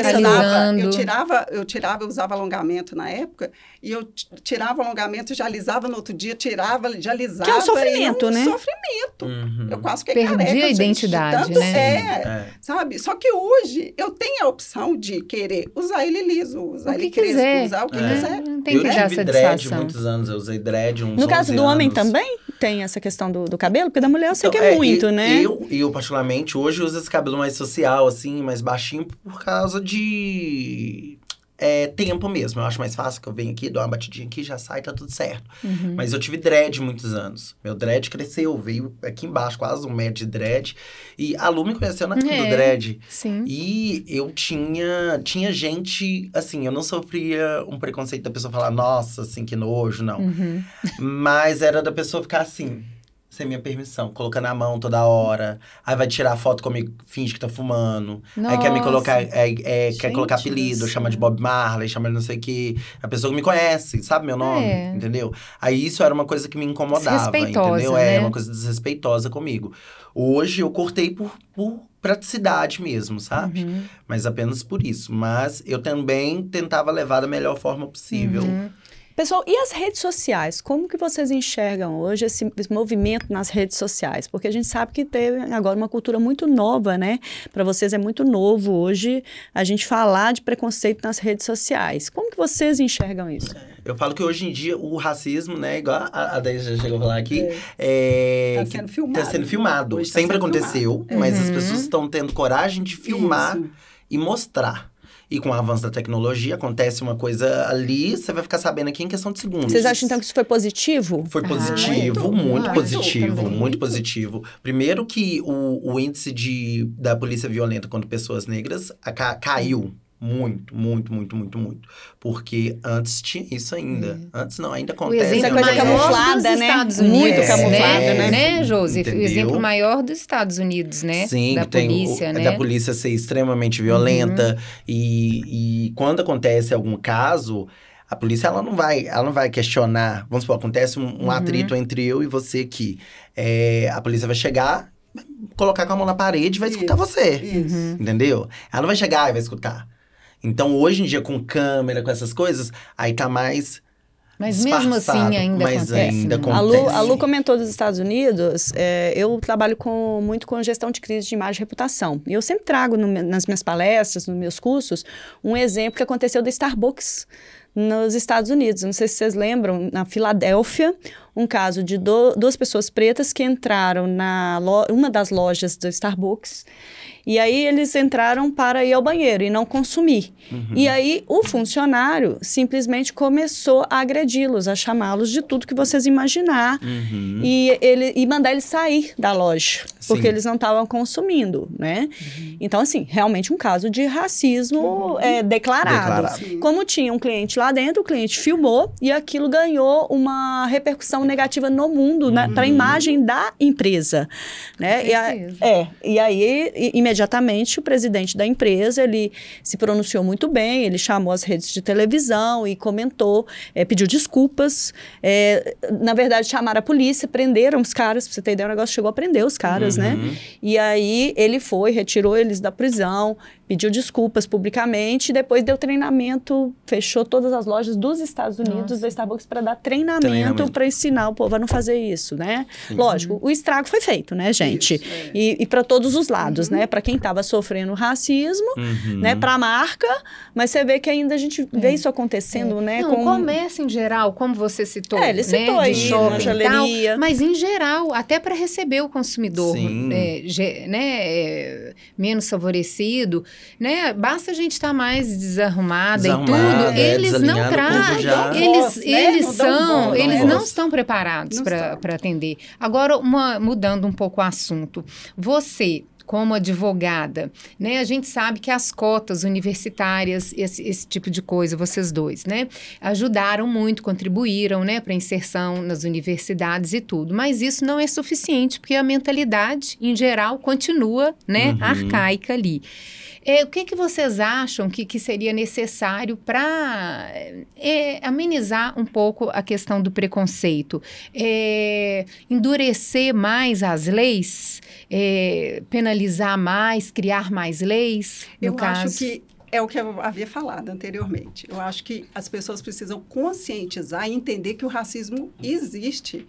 eu tirava, eu tirava, eu usava alongamento na época, e eu tirava o alongamento, já alisava no outro dia, tirava, já alisava. Que é um sofrimento, um né? Sofrimento. Uhum. Eu quase que Perdi careca, a gente, de identidade, tanto- né? É, É. sabe? Só que hoje eu tenho a opção de querer usar ele liso, usar O que ele crespo, quiser. usar o que É. quiser. Não tem eu que dar tive dread muitos anos, eu usei dread uns No caso 11 do homem anos. também tem essa questão do, do cabelo? Porque da mulher eu sei Então, que é, é, muito, eu, né? Eu, eu, particularmente, hoje uso esse cabelo mais social, assim, mais baixinho, por causa de é, tempo mesmo. Eu acho mais fácil que eu venho aqui, dou uma batidinha aqui, já sai, tá tudo certo. Uhum. Mas eu tive dread muitos anos. Meu dread cresceu, veio aqui embaixo, quase um metro de dread. E a Lu me conheceu na É. do dread. Sim. E eu tinha, tinha gente, assim, eu não sofria um preconceito da pessoa falar, nossa, assim, que nojo, não. Uhum. Mas era da pessoa ficar assim, sem minha permissão, colocando a mão toda hora. Aí vai tirar foto comigo, finge que tá fumando. Aí quer me Nossa. colocar, é, é, quer colocar do apelido, chama de Bob Marley, chama de não sei o quê. A pessoa que me conhece, sabe meu nome, É. entendeu? Aí isso era uma coisa que me incomodava, entendeu? né? É, uma coisa desrespeitosa comigo. Hoje eu cortei por, por praticidade mesmo, sabe? Uhum. Mas apenas por isso. Mas eu também tentava levar da melhor forma possível. Uhum. Pessoal, e as redes sociais? Como que vocês enxergam hoje esse, esse movimento nas redes sociais? Porque a gente sabe que teve agora uma cultura muito nova, né? Para vocês é muito novo hoje a gente falar de preconceito nas redes sociais. Como que vocês enxergam isso? Eu falo que hoje em dia o racismo, né, igual a, a Deise já chegou a falar aqui, é, Tá que sendo filmado. tá sendo filmado. Tá Sempre sendo aconteceu, filmado. mas as Uhum. pessoas estão tendo coragem de filmar Isso. e mostrar. E com o avanço da tecnologia, acontece uma coisa ali, você vai ficar sabendo aqui em questão de segundos. Vocês acham então que isso foi positivo? Foi Ah, positivo, muito, muito, muito positivo, também. muito positivo. Primeiro que o, o índice de, da polícia violenta contra pessoas negras a- caiu muito, muito, muito, muito, muito. Porque antes tinha isso ainda. Antes não, ainda O acontece. exemplo Essa coisa camuflada, né? Estados Muito Unidos, camuflada, né? né? Né, Josi? O exemplo maior dos Estados Unidos, né? Sim, da que tem o- polícia, né? da polícia ser extremamente violenta. Uhum. E, e quando acontece algum caso, a polícia ela não vai, ela não vai questionar. Vamos supor, acontece um, um Uhum. atrito entre eu e você aqui. É, a polícia vai chegar, colocar com a mão na parede e vai escutar Isso. você. Isso. Uhum. Entendeu? Ela não vai chegar e vai escutar. Então, hoje em dia, com câmera, com essas coisas, aí tá mais. Mas mesmo assim ainda mas acontece. ainda né? acontece. A Lu, a Lu comentou dos Estados Unidos, é, eu trabalho com, muito com gestão de crise de imagem e reputação. E eu sempre trago no nas minhas palestras, nos meus cursos, um exemplo que aconteceu da Starbucks nos Estados Unidos. Não sei se vocês lembram, na Filadélfia, um caso de do- duas pessoas pretas que entraram na lo- uma das lojas do Starbucks e aí eles entraram para ir ao banheiro e não consumir. E aí o funcionário simplesmente começou a agredi-los, a chamá-los de tudo que vocês imaginar Uhum. e, ele, e mandar eles sair da loja, porque Sim. eles não estavam consumindo, né? Então, assim, realmente um caso de racismo é, declarado. Declarado. Como tinha um cliente lá dentro, o cliente filmou e aquilo ganhou uma repercussão negativa no mundo, para a imagem da empresa, né? E, a- é, e aí, i- imediatamente, o presidente da empresa, ele se pronunciou muito bem, ele chamou as redes de televisão e comentou, eh, pediu desculpas. eh, na verdade, chamaram a polícia, prenderam os caras, pra você ter ideia, o negócio chegou a prender os caras, né? Uhum. E aí, ele foi, retirou eles da prisão, pediu desculpas publicamente, e depois deu treinamento, fechou todas as lojas dos Estados Unidos, Nossa. da Starbucks, para dar treinamento, Treinamento. para ensinar o povo a não fazer isso, né? Sim. Lógico, o estrago foi feito, né, gente? Isso, é. E, e para todos os lados, né? Para quem estava sofrendo racismo, Uhum. né? Para a marca, mas você vê que ainda a gente vê isso acontecendo, né? Não, com- comércio em geral, como você citou, É, ele citou né, aí, de shopping e tal, mas em geral, até para receber o consumidor é, né, é, menos favorecido, né, basta a gente estar mais desarrumada, Desarrumada, e tudo, é, eles não trazem, já- eles, né? eles Não são, voz, eles não estão preparados para atender. Agora, uma, mudando um pouco o assunto, você como advogada, né? A gente sabe que as cotas universitárias, esse, esse tipo de coisa, vocês dois, né? Ajudaram muito, contribuíram, né? Para inserção nas universidades e tudo. Mas isso não é suficiente, porque a mentalidade, em geral, continua, né? Uhum. Arcaica ali. É, o que, que vocês acham que, que seria necessário para amenizar um pouco a questão do preconceito? É, endurecer mais as leis? É, penalizar mais? Criar mais leis? No Eu caso? acho que é o que eu havia falado anteriormente. Eu acho que as pessoas precisam conscientizar e entender que o racismo existe,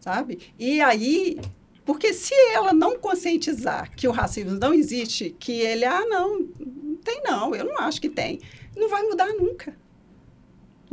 sabe? E aí, porque se ela não conscientizar que o racismo não existe, que ele, ah, não, não tem não, eu não acho que tem, não vai mudar nunca.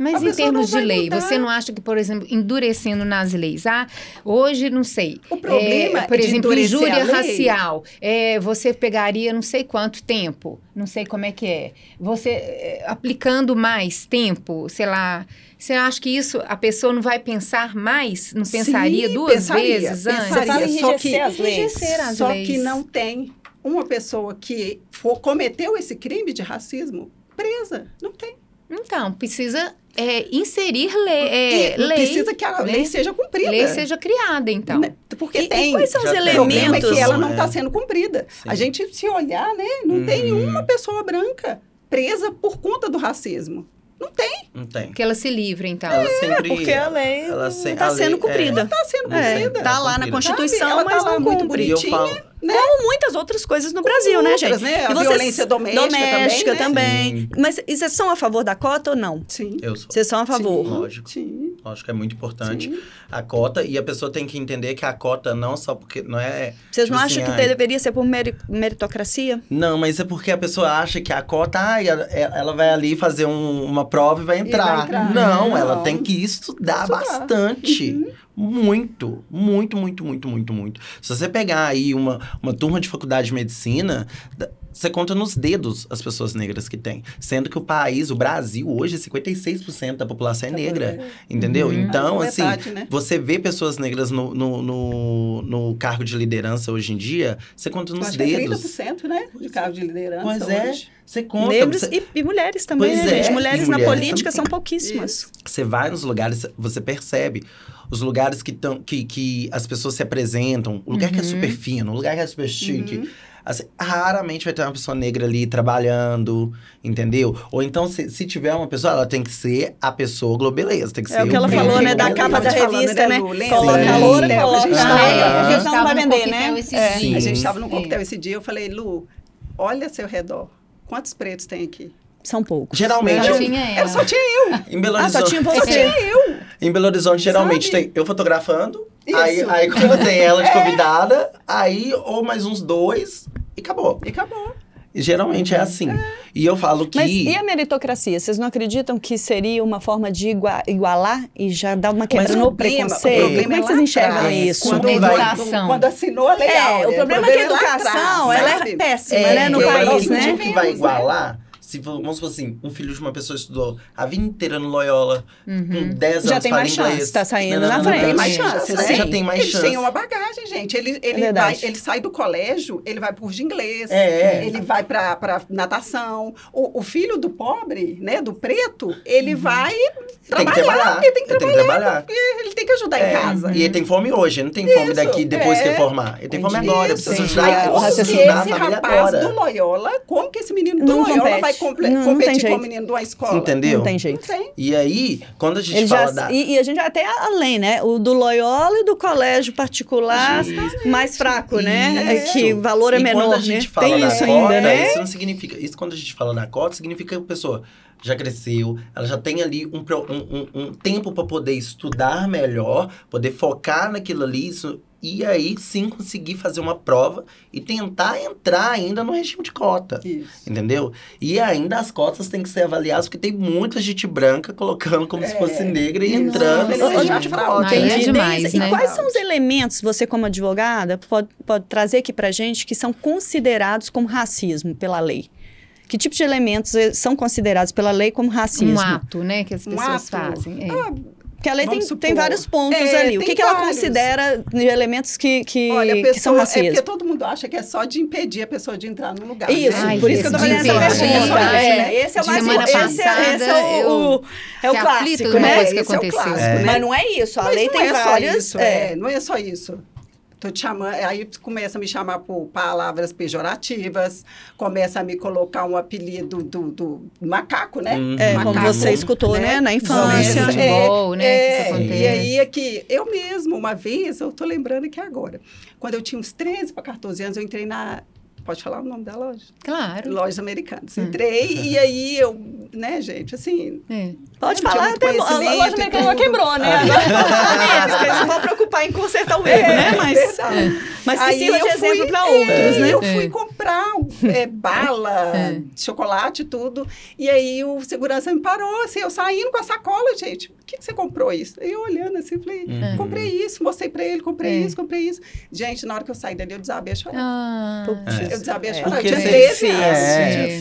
Mas A em termos de lei, mudar. você não acha que, por exemplo, endurecendo nas leis, ah, hoje não sei. O problema é, por de exemplo, injúria racial, é, você pegaria não sei quanto tempo, não sei como é que é. Você é, aplicando mais tempo, sei lá. Você acha que isso a pessoa não vai pensar mais? Não pensaria Sim, duas pensaria, vezes antes? Pensaria, só enrijecer que- as leis. As Só leis. que não tem uma pessoa que for, cometeu esse crime de racismo presa. Não tem. Então, precisa é, inserir lei, é, E lei, precisa que a né? lei seja cumprida. lei seja criada, então. Né? Porque E- e tem. quais são os. O problema é elementos? que ela não É. está sendo cumprida. Sim. A gente, se olhar, né, não tem Uhum. uma pessoa branca presa por conta do racismo. Não tem. Não tem. Que ela se livre, então. Ela sempre. Porque a lei ela não se- está a sendo lei- cumprida. Está sendo É, cumprida. tá lá na Cumprida. Constituição, Sabe? Ela mas tá lá não muito cumpre. Eu bonitinha. Né? Como muitas outras coisas no Brasil, né, outras, gente? né? A E vocês- violência doméstica doméstica também, também. né? Mas e vocês são a favor da cota ou não? Sim. Eu sou. Vocês são a favor? Sim, Lógico. Sim. Acho que é muito importante Sim. a cota e a pessoa tem que entender que a cota não só porque não é. Vocês tipo não assim, acham que ai, deveria ser por meri- meritocracia? Não, mas é porque a pessoa acha que a cota, ai, ela, ela vai ali fazer um- uma prova e vai entrar. entrar. Não, Não. ela tem que estudar, Estudar. bastante. Muito, muito, muito, muito, muito, muito. Se você pegar aí uma, uma turma de faculdade de medicina, você conta nos dedos as pessoas negras que tem. Sendo que o país, o Brasil, hoje, 56% da população é negra. Entendeu? Uhum. Então, É assim, metade, né? você vê pessoas negras no, no, no, no cargo de liderança hoje em dia, você conta nos é dedos. 30%, né? De cargo de liderança Pois é, hoje. você conta. Negros você- e, e mulheres também, Pois né, é, gente? Mulheres e na mulheres política também. são pouquíssimas. Você vai nos lugares, você percebe. Os lugares que, tão, que, que as pessoas se apresentam, o lugar que é Uhum. super fino, o lugar que é super chique. Uhum. Assim, raramente vai ter uma pessoa negra ali trabalhando, entendeu? Ou então, se, se tiver uma pessoa, ela tem que ser a pessoa globeleza. Tem que É ser o que ela falou, né? Da capa da revista, né? Coloca a loura, coloca A gente negra, porque gente senão tava não vai no vender, coquetel né? A gente estava num coquetel esse dia, eu falei, Lu, olha ao seu redor. Quantos pretos tem aqui? São poucos. Geralmente, Só eu- tinha Era ela. só tinha eu. em Belo Ah, só Horizonte, tinha Só você. tinha eu. Em Belo Horizonte geralmente Sabe? tem eu fotografando, aí, Isso. aí quando tem ela de [LAUGHS] convidada, aí ou mais uns dois e acabou. E acabou. E geralmente é assim. E eu falo que Mas e a meritocracia? Vocês não acreditam que seria uma forma de igua- igualar e já dar uma quebra no problema- preconceito? o problema Como é que vocês enxergam atrás, isso? Quando Educação. quando assinou a lei É, o problema é que a lá educação, atrás, ela é péssima, É, né, no país, né? que vai igualar, se vamos supor assim, um filho de uma pessoa estudou a vida inteira no Loyola, com 10 Já anos tem fala mais inglês. chance, tá saindo Não, na frente. Tem mais chance, Você né? já tem mais Eles chance. têm uma bagagem, gente. Ele, ele, vai, verdade. ele sai do colégio, ele vai por de inglês, É. ele vai pra, pra natação. O, o filho do pobre, né, do preto, ele vai Tem que trabalhar. trabalhar. Ele tem que Ele tem que trabalhar, trabalhar. ele tem que ajudar É, em casa. E ele tem fome hoje, não tem fome Isso, daqui depois que é. ele formar. Ele tem fome agora, precisa ajudar, o Como que esse rapaz agora. do Loyola, como que esse menino do Não Loyola compete. vai comple- Não- não tem competir com o menino de uma escola? Entendeu? Não tem Não jeito. tem. E aí, quando a gente Ele fala já, da... e, e a gente até além, né? O do Loyola e do colégio particular mais fraco, né? É Isso. que o valor é E menor, quando a né? gente fala Tem da isso cota, ainda, né? isso não significa... Isso quando a gente fala da cota, significa que a pessoa já cresceu, ela já tem ali um, um, um, um tempo para poder estudar melhor, poder focar naquilo ali, isso, e aí sim conseguir fazer uma prova e tentar entrar ainda no regime de cota. Isso. Entendeu? E ainda as cotas têm que ser avaliadas, porque tem muita gente branca colocando como se É, fosse negra e entrando no Nossa, regime de cota. Aí é Entendi. demais, Deise, né? E quais são os elementos, você como advogada, pode, pode trazer aqui pra gente que são considerados como racismo pela lei? Que tipo de elementos eh, são considerados pela lei como racismo? Um ato, né, que as Um pessoas ato. fazem. é. Ah, Porque a lei tem, supor. tem vários pontos É, ali. O que, que ela vários. considera de elementos que, que, Olha, a que são pessoa, é porque todo mundo acha que é só de impedir a pessoa de entrar no lugar. Isso, né? Ai, por isso que eu tô fazendo essa pergunta. É, É, esse é o mais esse é- esse é o, é o aflita clássico, né? coisa que é o clássico, É. né? Mas não é isso. A Mas lei não tem é isso, é, não é só isso. Tô te chamando, aí começa a me chamar por palavras pejorativas, começa a me colocar um apelido do, do macaco, né? Uhum. É, como Macaco, você escutou, né, na infância. Começa- É, Futebol, né, que é, isso acontece. E aí é que eu mesmo, uma vez, eu tô lembrando aqui agora, quando eu tinha uns 13 para 14 anos, eu entrei na. Pode falar o nome da loja? Claro. Lojas Americanas. Entrei e aí eu, né, gente, assim, É. Pode Não tinha falar, muito até a loja e americana já tudo. quebrou, né? [LAUGHS] Agora eles não vão preocupar em consertar o erro, né? Mas, verdade. mas que Aí sirva de eu exemplo fui- para é, outros, né? Eu fui É. comprar é, bala, [LAUGHS] É. chocolate e tudo. E aí o segurança me parou, assim, eu saindo com a sacola, gente. Por que, que você comprou isso? Eu olhando assim, falei, Uhum. comprei isso, mostrei pra ele, comprei É. isso, comprei isso. Gente, na hora que eu saí dali, eu desabei a chorar. Ah, Eu desabei a É. chorar. Porque eu tinha você- 13 É, anos.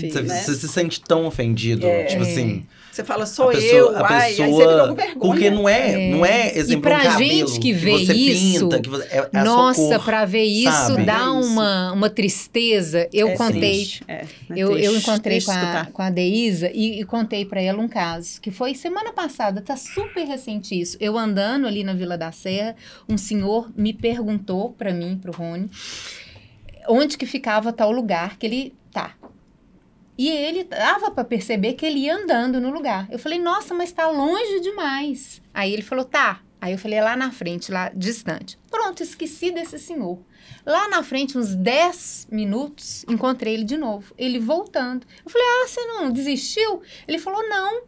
É, você, né? você se sente tão ofendido, É. tipo É. assim. Você fala, sou a pessoa, eu, a ai, aí você pessoa, fica com vergonha. porque não é, É. não é exemplo pra um cabelo gente que vê você isso, pinta, que você, é, é a Nossa, pra ver isso sabe? dá É isso. uma, uma tristeza. Eu É contei, triste, é, eu, eu encontrei triste com a, com a Deísa e, e contei pra ela um caso, que foi semana passada, tá super recente isso. Eu andando ali na Vila da Serra, um senhor me perguntou pra mim, pro Rony, onde que ficava tal lugar que ele. E ele dava pra perceber que ele ia andando no lugar. Eu falei, nossa, mas tá longe demais. Aí ele falou, tá. Aí eu falei, é lá na frente, lá distante. Pronto, esqueci desse senhor. Lá na frente, uns 10 minutos, encontrei ele de novo. Ele voltando. Eu falei, ah, você não desistiu? Ele falou, não.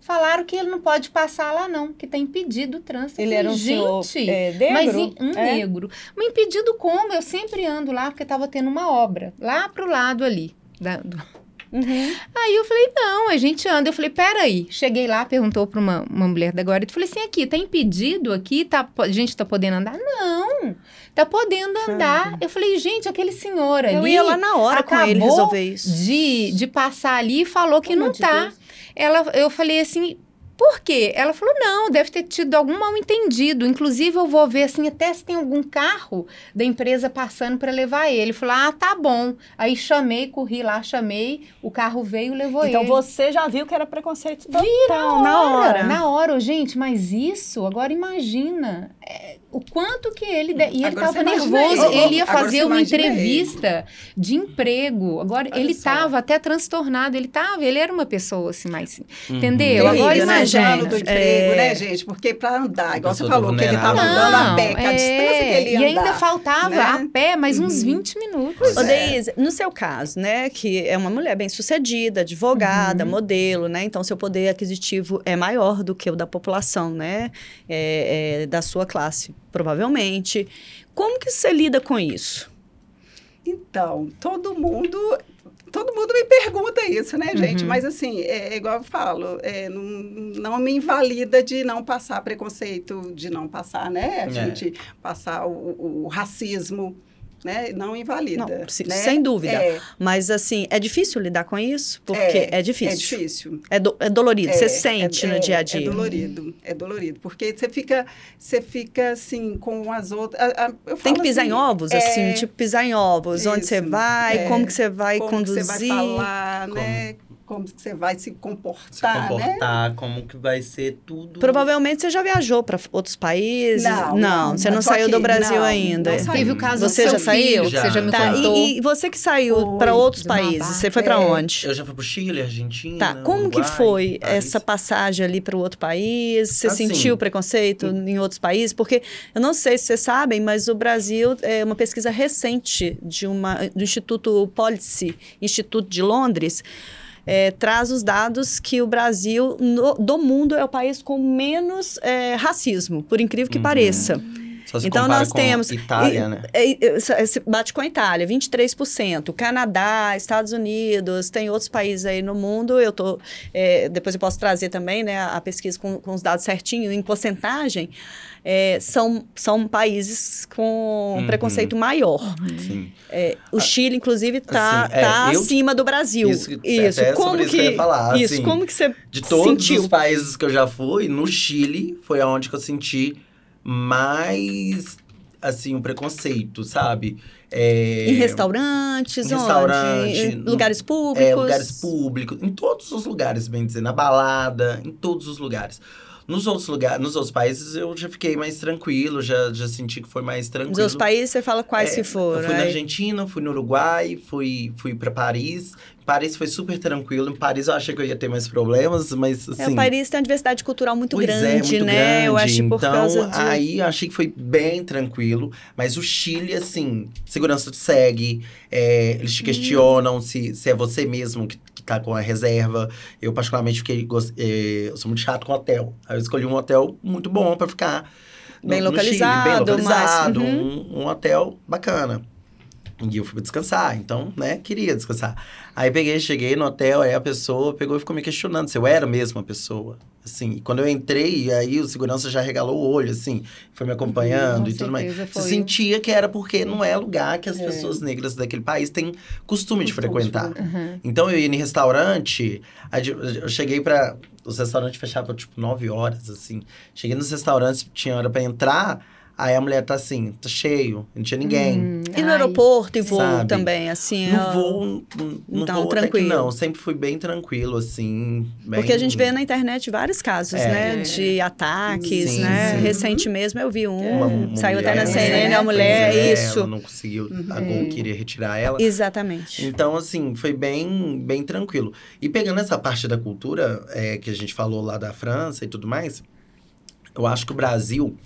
Falaram que ele não pode passar lá, não, que tá impedido o trânsito. Ele falei, era um senhor gente, é, negro? mas em- um É? negro. Mas impedido como? Eu sempre ando lá porque tava tendo uma obra. Lá pro lado ali. da- do- Uhum. Aí eu falei, não, a gente anda. Eu falei, peraí. Cheguei lá, perguntou pra uma, uma mulher da guarda. Eu falei assim, aqui, tá impedido aqui? Tá, a gente tá podendo andar? Não. tá podendo andar. Eu falei, gente, aquele senhor ali. Eu ia lá na hora com ele resolver isso. De, de passar ali e falou que não tá. Deus. Ela, eu falei assim, por quê? Ela falou, não, deve ter tido algum mal entendido. Inclusive, eu vou ver assim, até se tem algum carro da empresa passando para levar ele. Falou, ah, tá bom. Aí chamei, corri lá, chamei, o carro veio e levou Então ele. você já viu que era preconceito total, na na hora, hora. na hora, gente, mas isso, agora imagina é, o quanto que ele. de- E ele estava nervoso, ele. ele ia fazer uma entrevista de emprego. Agora, Olha ele estava até transtornado, ele estava, ele era uma pessoa assim, mais. Uhum. Entendeu? Terrível, Agora né, imagina. Plano do emprego, É. né, gente? Porque para andar, igual você falou, que ele estava vulnerável. andando a pé, que a distância que ele ia e ainda andar, faltava né? a pé mais uns Uhum. 20 minutos. Ô, é. Deise, no seu caso, né, que é uma mulher bem sucedida, advogada, Uhum. modelo, né, então seu poder aquisitivo é maior do que o da população, né, é, é, da sua classe, provavelmente. Como que você lida com isso? Então, todo mundo. Todo mundo me pergunta isso, né, gente? Uhum. Mas assim, é, é igual eu falo, é, não, não me invalida de não passar preconceito, de não passar, né? A É. gente passar o, o- o racismo, né? Não invalida. Não, se- né? sem dúvida. É, Mas, assim, é difícil lidar com isso? Porque é, É difícil. difícil. É, do- é dolorido, você É, sente é- no é- dia a dia. É dolorido, é dolorido. Porque você fica, você fica assim, com as outras. a- a- Tem que pisar assim, em ovos, é, assim, tipo pisar em ovos. Onde você Isso, vai, é. como que você vai como conduzir. que você vai falar, né? Como que você vai se Se comportar, né? comportar, como que vai ser tudo. Provavelmente você já viajou para outros países. Não, não, você não saiu do que Brasil não, ainda. não saí. Teve o caso Você do já saiu? que você já me Tá, contou. e, e você que saiu Foi, para outros países, você foi para onde? Eu já fui pro Chile, Argentina. Tá, como que Uruguai, foi Paris. essa passagem ali para outro país? Você Assim, sentiu preconceito em outros países? Porque eu não sei se vocês sabem, mas o Brasil é uma pesquisa recente de uma do Instituto Policy, Instituto de Londres, é, traz os dados que o Brasil no- do mundo é o país com menos é, racismo, por incrível que Uhum. pareça. Então nós temos Itália, e- né? é, é, bate com a Itália, 23%. Canadá, Estados Unidos, tem outros países aí no mundo. Eu tô, é, depois eu posso trazer também né, a pesquisa com, com os dados certinho, em porcentagem. é, são, são países com Uhum. preconceito maior. Sim. É, o Chile, inclusive, está Assim, é, tá eu- acima do Brasil. Isso, Isso, até como isso que, falar, isso, assim, como que você De todos sentiu? os países que eu já fui, no Chile foi aonde que eu senti mais, assim, um preconceito, sabe? É, Em restaurantes, em onde? restaurante, Em lugares públicos? É, lugares públicos, em todos os lugares, bem dizer, na balada, em todos os lugares. Nos outros lugares, nos outros países eu já fiquei mais tranquilo, já, já senti que foi mais tranquilo. Nos outros países, você fala quais É, que foram. Eu fui na aí? Argentina, fui no Uruguai, fui, fui para Paris. Paris foi super tranquilo. Em Paris eu achei que eu ia ter mais problemas, mas assim. É, Paris tem uma diversidade cultural muito Pois grande, é, muito né? Eu grande. acho que por então, causa de... aí eu achei que foi bem tranquilo. Mas o Chile, assim, segurança te segue, é, eles te Hum. questionam se, se é você mesmo que, que tá com a reserva. Eu, particularmente, fiquei. é, eu sou muito chato com hotel. Aí eu escolhi um hotel muito bom pra ficar. no- Bem no Chile, localizado, bem localizado, mas- um, um hotel bacana. E eu fui descansar, então, né, queria descansar. Aí peguei, cheguei no hotel, aí a pessoa pegou e ficou me questionando se eu era mesmo a pessoa. Assim, e quando eu entrei, aí o segurança já regalou o olho, assim, foi me acompanhando Com e tudo mais. Você sentia que era porque não é lugar que as É. pessoas negras daquele país têm costume de Costume de frequentar. Uhum. Então eu ia em restaurante, eu cheguei pra. Os restaurantes fechavam tipo 9 horas, assim. Cheguei nos restaurantes, tinha hora pra entrar, aí a mulher tá assim, tá cheio, não tinha ninguém. Hum, E no ai, aeroporto e voo Sabe? também, assim... No ó, voo, no Então, voo até que tranquilo. não, sempre fui bem tranquilo, assim. bem- Porque a gente vê na internet vários casos, É. né? De ataques, Sim, né? sim. Recente mesmo eu vi um, Uma- uma saiu até na mulher, CNN, né? a mulher, Pois é, isso. Ela não conseguiu, a Gol queria retirar ela. Exatamente. Então, assim, foi bem, bem tranquilo. E pegando essa parte da cultura, é, que a gente falou lá da França e tudo mais, eu acho que o Brasil,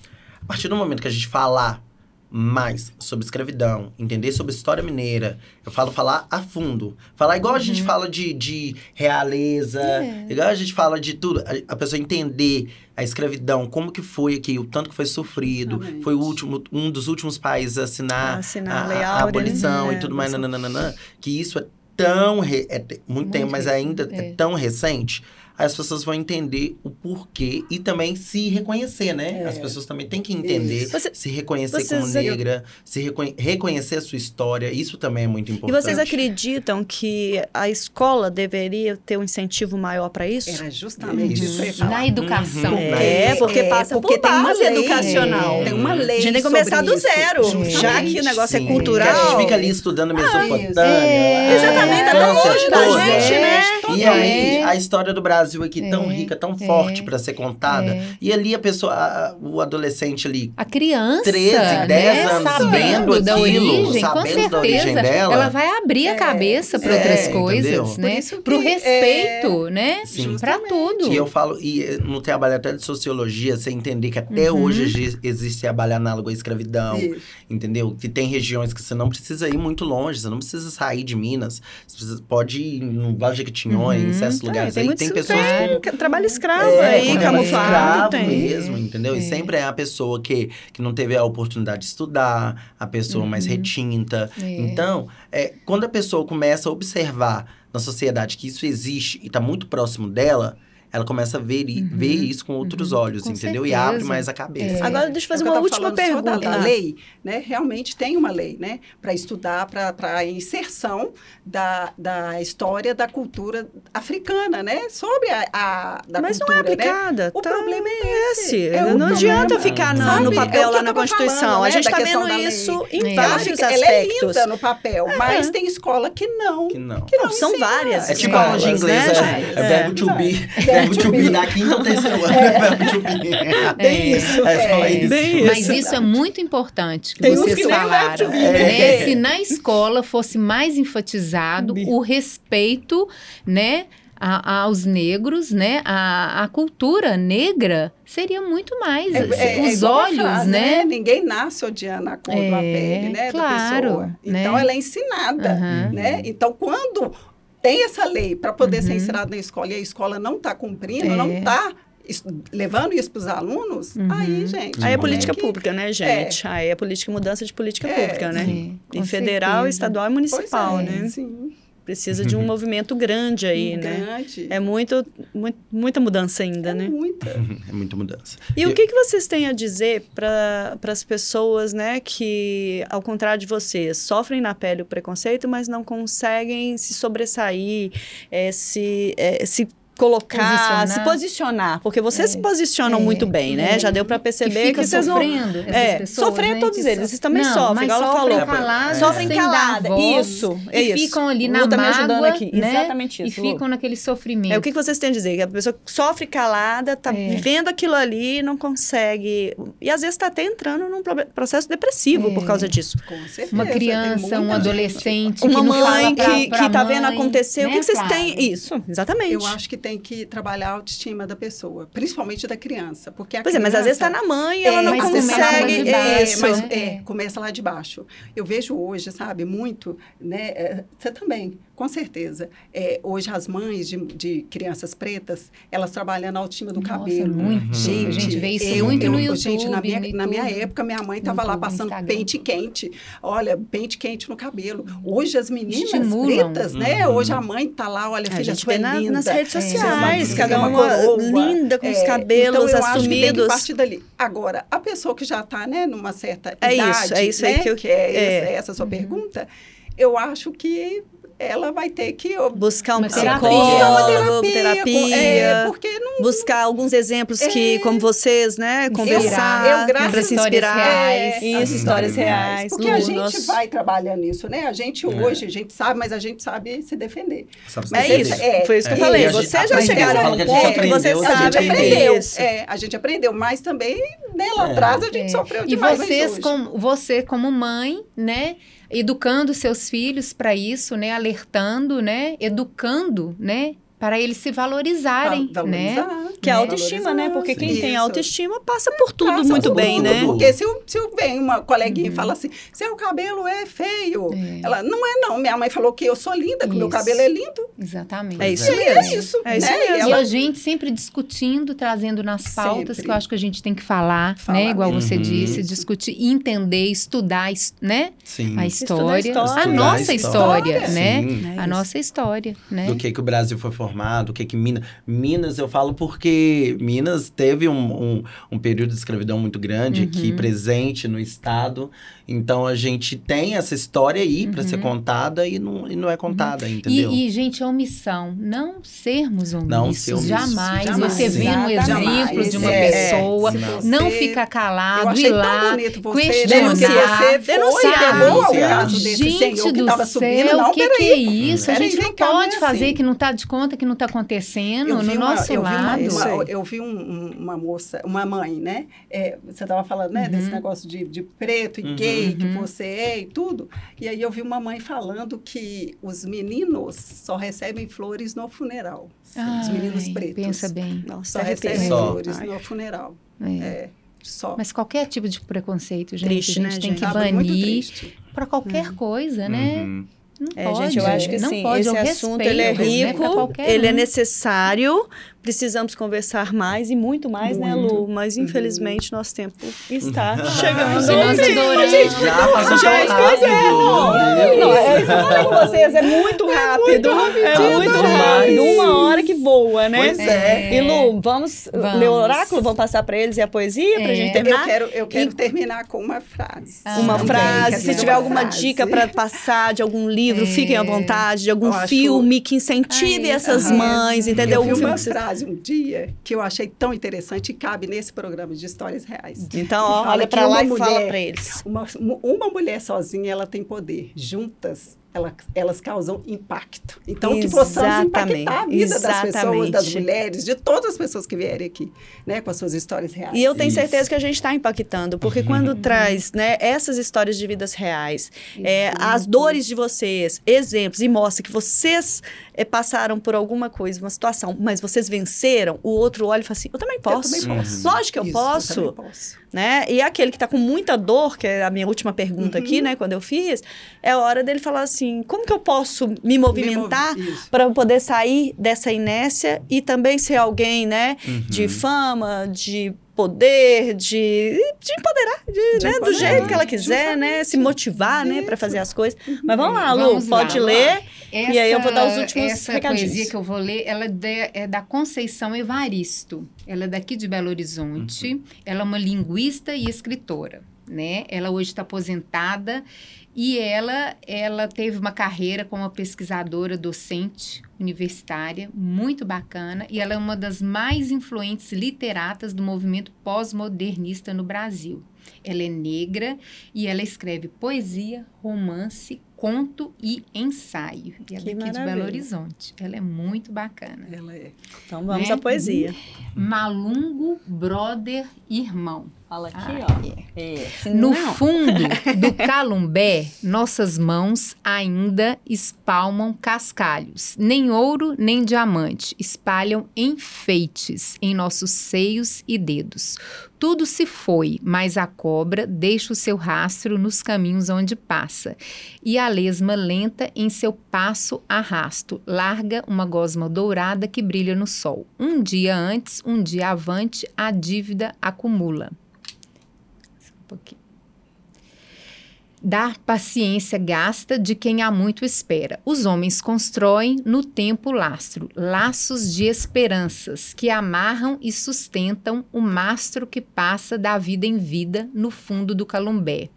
a partir do momento que a gente falar mais sobre escravidão, entender sobre história mineira, eu falo falar a fundo. Falar igual a gente fala de, de realeza, É. igual a gente fala de tudo. A, a pessoa entender a escravidão, como que foi aqui, o tanto que foi sofrido. Realmente. Foi o último, um dos últimos países a assinar, A assinar a a, a abolição É, e tudo mais, nananana, que isso é tão. re- é muito, Muito tempo, mas ainda é. é. tão recente. As pessoas vão entender o porquê e também se reconhecer, né? É. As pessoas também têm que entender, Você- se reconhecer como negra, se reconhe- reconhecer a sua história. Isso também é muito E importante. vocês acreditam que a escola deveria ter um incentivo maior para isso? Era justamente isso falar. Na educação. Uhum. É, porque passa porque por tem uma lei, educacional. Tem uma lei A gente tem que começar do isso. zero, Justamente. já que o negócio Sim, é cultural. Que a gente fica ali estudando Mesopotâmia. É, lá, exatamente, tá tão França longe da gente, né? E É. aí, a história do Brasil aqui tão É, rica, tão é, forte pra ser contada. é. E ali a pessoa, a- o adolescente ali, A criança, 13, 10 né, anos sabendo da aquilo, origem, com sabendo da origem certeza, dela. ela vai abrir a cabeça para é, outras coisas, né? isso que, Pro respeito, né? Sim. Para tudo. E eu falo, e eh, no trabalho até de sociologia, você entender que até Uhum. hoje exi- existe trabalho análogo à escravidão, Isso. entendeu? Que tem regiões que você não precisa ir muito longe, você não precisa sair de Minas, você precisa- pode ir no Vale de Jequitinhonha, Uhum. em certos É, lugares tem aí, muitos tem pessoas tem que trabalho escravo é, aí, camuflado. escravo Tem. mesmo, entendeu? E É. sempre é a pessoa que, que não teve a oportunidade de estudar, a pessoa mais retinta. É. Então, é, quando a pessoa começa a observar na sociedade que isso existe e está muito próximo dela, ela começa a ver, i- ver isso com outros olhos, Com entendeu? E certeza. abre mais a cabeça. É. Agora, deixa eu fazer É uma última falando só pergunta. Da, da lei, né? Realmente tem uma lei, né? Para estudar, para a inserção da, da história da cultura africana, né? Sobre a, a da Mas não cultura, é aplicada. Né? O tá problema é esse. esse. É o não adianta ficar na- Sabe? no É papel lá na Constituição. falando, a né? gente Da está vendo isso em É. Vários fica, ela aspectos. é linda no papel, mas tem escola que não. Que não. Que não Não, são várias É tipo a aula de inglês, né, é, é verbo to be. Verbo to be da quinta ou terceiro ano. É verbo to be. Bem isso. É só é. isso. Bem Mas isso. isso é muito importante que Tem vocês que falaram. né? né? Se na escola fosse mais enfatizado o respeito, né? a- aos negros, né? A, a cultura negra seria muito mais. É- é- é Os a olhos, frase, né? Ninguém nasce odiando a cor É, da pele, né? claro, da pessoa. né? Então, ela é ensinada, Aham. né? Então, quando tem essa lei para poder ser Uhum. ensinada na escola e a escola não está cumprindo, É. não está levando isso para os alunos, Uhum. aí, gente... Aí é como política que- pública, né, gente? Aí é política mudança de política É, pública, né? sim, Em federal, certeza. estadual e municipal, é, né? Sim, Precisa de um movimento grande aí, né? grande. É muito, muito, muita mudança ainda, É né? muita. É muita mudança. E o que, que vocês têm a dizer para as pessoas, né, que, ao contrário de vocês, sofrem na pele o preconceito, mas não conseguem se sobressair, eh, se, eh, se colocar, Posicionar. se posicionar? Porque vocês É, se posicionam é, muito bem, né? é. Já deu para Que perceber que, fica vocês não... sofrendo, essas É, pessoas, sofrendo né, todos que eles. so- Vocês também Não, sofrem, igual ela sofrem falou. caladas, Sofrem sem dar calada, voz, isso, é e isso. ficam ali na Lu tá me ajudando mágoa, aqui, né? exatamente E isso, Lu. ficam naquele sofrimento. É, o que, que vocês têm a dizer? Que a pessoa sofre calada, tá É. vivendo aquilo ali, não consegue. E às vezes está até entrando num processo depressivo É. por causa disso. Com certeza. Uma criança, um adolescente Uma que não mãe que, que tá vendo acontecer. o né, que, que vocês têm? Isso, exatamente. Eu acho que tem que trabalhar a autoestima da pessoa, principalmente da criança. Porque a Pois é, mas às vezes criança- tá na mãe ela É, não consegue. baixo, É, isso. mas né? é, começa lá de baixo. Eu vejo hoje, sabe, muito, né? é, Você também, com certeza. É, hoje as mães de, de crianças pretas, elas trabalhando a autoestima do Nossa, cabelo. muito. Gente, a gente vê isso eu- muito eu- no YouTube. Gente, na minha, na minha época, minha mãe estava lá passando Instagram. pente quente. Olha, pente quente no cabelo. Hoje as meninas Estimulam. pretas, né? Uhum. Hoje a mãe tá lá, olha, A filha, gente vê é na- linda. nas redes É, sociais, é cada uma coroa. linda, com os É, cabelos então eu Acho que tem que assumidos. partir dali. Agora, a pessoa que já está né, numa certa É isso, idade, é isso aí né, que eu- é, é. essa, essa a sua pergunta, eu acho que ela vai ter que Buscar um psicólogo, terapia. buscar uma terapia, terapia. É, porque não buscar alguns exemplos que, como vocês, né, conversar, eu, graças para se inspirar. reais. Isso, As histórias histórias reais. Porque Lu, a gente nosso- vai trabalhando nisso, né? A gente hoje, a gente sabe, mas a gente sabe se defender. Sabe se É defender. isso, É, foi isso que eu é. falei. E a gente- Vocês já chegaram a um ponto que aprendeu, vocês a A gente sabem aprendeu, isso. é, a gente aprendeu, mas também, né, lá É. atrás a gente É. sofreu E demais. mas vocês, como, você como mãe, né? Educando seus filhos para isso, né? Alertando, né? Educando, né? Para eles se valorizarem, Val- né? valorizar, Que é a né? autoestima, né? Porque quem Isso. tem autoestima passa por tudo Passa muito por bem, tudo, né? Porque se, eu- se eu vem uma coleguinha e fala assim, seu cabelo é feio. Uhum. É. Ela, não é não, minha mãe falou que eu sou linda, que meu Isso. cabelo é lindo. Exatamente. É isso E mesmo. é isso, É isso né? mesmo. E E a gente sempre discutindo, trazendo nas pautas, Sempre. que eu acho que a gente tem que falar, Falar né? Igual você mesmo. disse, Isso. discutir, entender, estudar, es- né? Sim. A Estudar a história, história. a nossa história, história. né? Sim. É A isso. nossa história, né? Do que, que o Brasil foi formado. Formado, o que que Minas... Minas, eu falo porque Minas teve um, um, um período de escravidão muito grande aqui, Uhum. presente no estado. Então, a gente tem essa história aí para ser Uhum. contada e não, e não é contada, entendeu? E, e, gente, é omissão. Não sermos omissos. Não ser omisso. Jamais. Jamais. Você vê um exemplo de uma É, pessoa, você- não ficar calado, ir lá, questionar, denunciar. Denunciar. Gente do céu. Não, o que, que é isso? a Peraí, gente não cá, pode não é fazer assim. que não está de conta que não está acontecendo no uma- nosso eu vi uma- lado. Isso uma- aí. eu vi um- um- uma moça, uma mãe, né? É, você estava falando, né, Uhum. desse negócio de, de preto e Uhum. gay que Uhum. você é e tudo. E aí eu vi uma mãe falando que os meninos só recebem flores no funeral. os meninos Ai, pretos. Pensa bem. Nossa, Só recebem Só. flores Ai. no funeral. É. É, só. Mas qualquer tipo de preconceito, gente, Triste, a gente né, tem gente? que muito banir para qualquer coisa, né? Uhum. Não É, pode. gente, eu acho que assim, esse assunto respeito, ele é rico, ele é necessário, precisamos conversar mais e muito mais, né, Muito. Lu? Mas infelizmente nosso tempo está [LAUGHS] chegando. Gente, nós adoramos. Já passou Gente, pois é, rápido. Não, é isso que eu falei com vocês, é muito rápido. É muito rápido. demais. Uma hora que voa, né? Pois é. E Lu, vamos, Vamos. ler o oráculo? Vamos passar para eles e a poesia É. gente Eu terminar? quero, eu quero terminar com uma frase. Ah, Uma frase, se tiver uma alguma frase. dica para passar de algum livro, É. fiquem à vontade, de algum Eu acho- filme que incentive Ai, essas aham. mães, entendeu? Eu vi filme uma que você- frase um dia que eu achei tão interessante e cabe nesse programa de histórias reais. Então, ó, olha para lá uma e fala mulher- para eles. Uma, uma mulher sozinha, ela tem poder. Juntas, ela- elas causam impacto. Então, que possamos Exatamente, impactar a vida das pessoas, das exatamente. mulheres, de todas as pessoas que vierem aqui, né? Com as suas histórias reais. E eu tenho Isso. certeza que a gente está impactando, porque quando traz né, essas histórias de vidas reais, é, as dores de vocês, exemplos, e mostra que vocês é, passaram por alguma coisa, uma situação, mas vocês venceram, o outro olha e fala assim: eu também Eu posso. também posso. Lógico que eu Isso, posso. também posso. Né? E aquele que está com muita dor, que é a minha última pergunta Uhum. aqui, né, quando eu fiz, é a hora dele falar assim: como que eu posso me movimentar Me movi- isso. para poder sair dessa inércia e também ser alguém, né, Uhum. de fama, de poder, de, de empoderar, de, De né, do empoderar, jeito que ela quiser, né, se motivar, né, para fazer as coisas. Mas vamos lá, Lu, Vamos lá, pode vamos ler. Essa, E aí eu vou dar os últimos essa recadinhos. poesia que eu vou ler, ela é, de- é da Conceição Evaristo. Ela é daqui de Belo Horizonte. Ela é uma linguista e escritora, né? Ela hoje está aposentada e ela, ela teve uma carreira como pesquisadora docente universitária, muito bacana, e ela é uma das mais influentes literatas do movimento pós-modernista no Brasil. Ela é negra e ela escreve poesia, romance, conto e ensaio. E é Que daqui de maravilha. Belo Horizonte. Ela é muito bacana. Ela é. Então vamos Né? à poesia. Malungo, brother, irmão. Fala aqui, ó. É, No fundo [LAUGHS] do calumbé, nossas mãos ainda espalmam cascalhos. Nem ouro, nem diamante espalham enfeites em nossos seios e dedos. Tudo se foi, mas a cobra deixa o seu rastro nos caminhos onde passa. E a lesma lenta em seu passo arrasto, larga uma gosma dourada que brilha no sol. Um dia antes, um dia avante, a dívida acumula. Um pouquinho. Dar paciência gasta de quem há muito espera. Os homens constroem no tempo lastro, laços de esperanças que amarram e sustentam o mastro que passa da vida em vida no fundo do calumbé.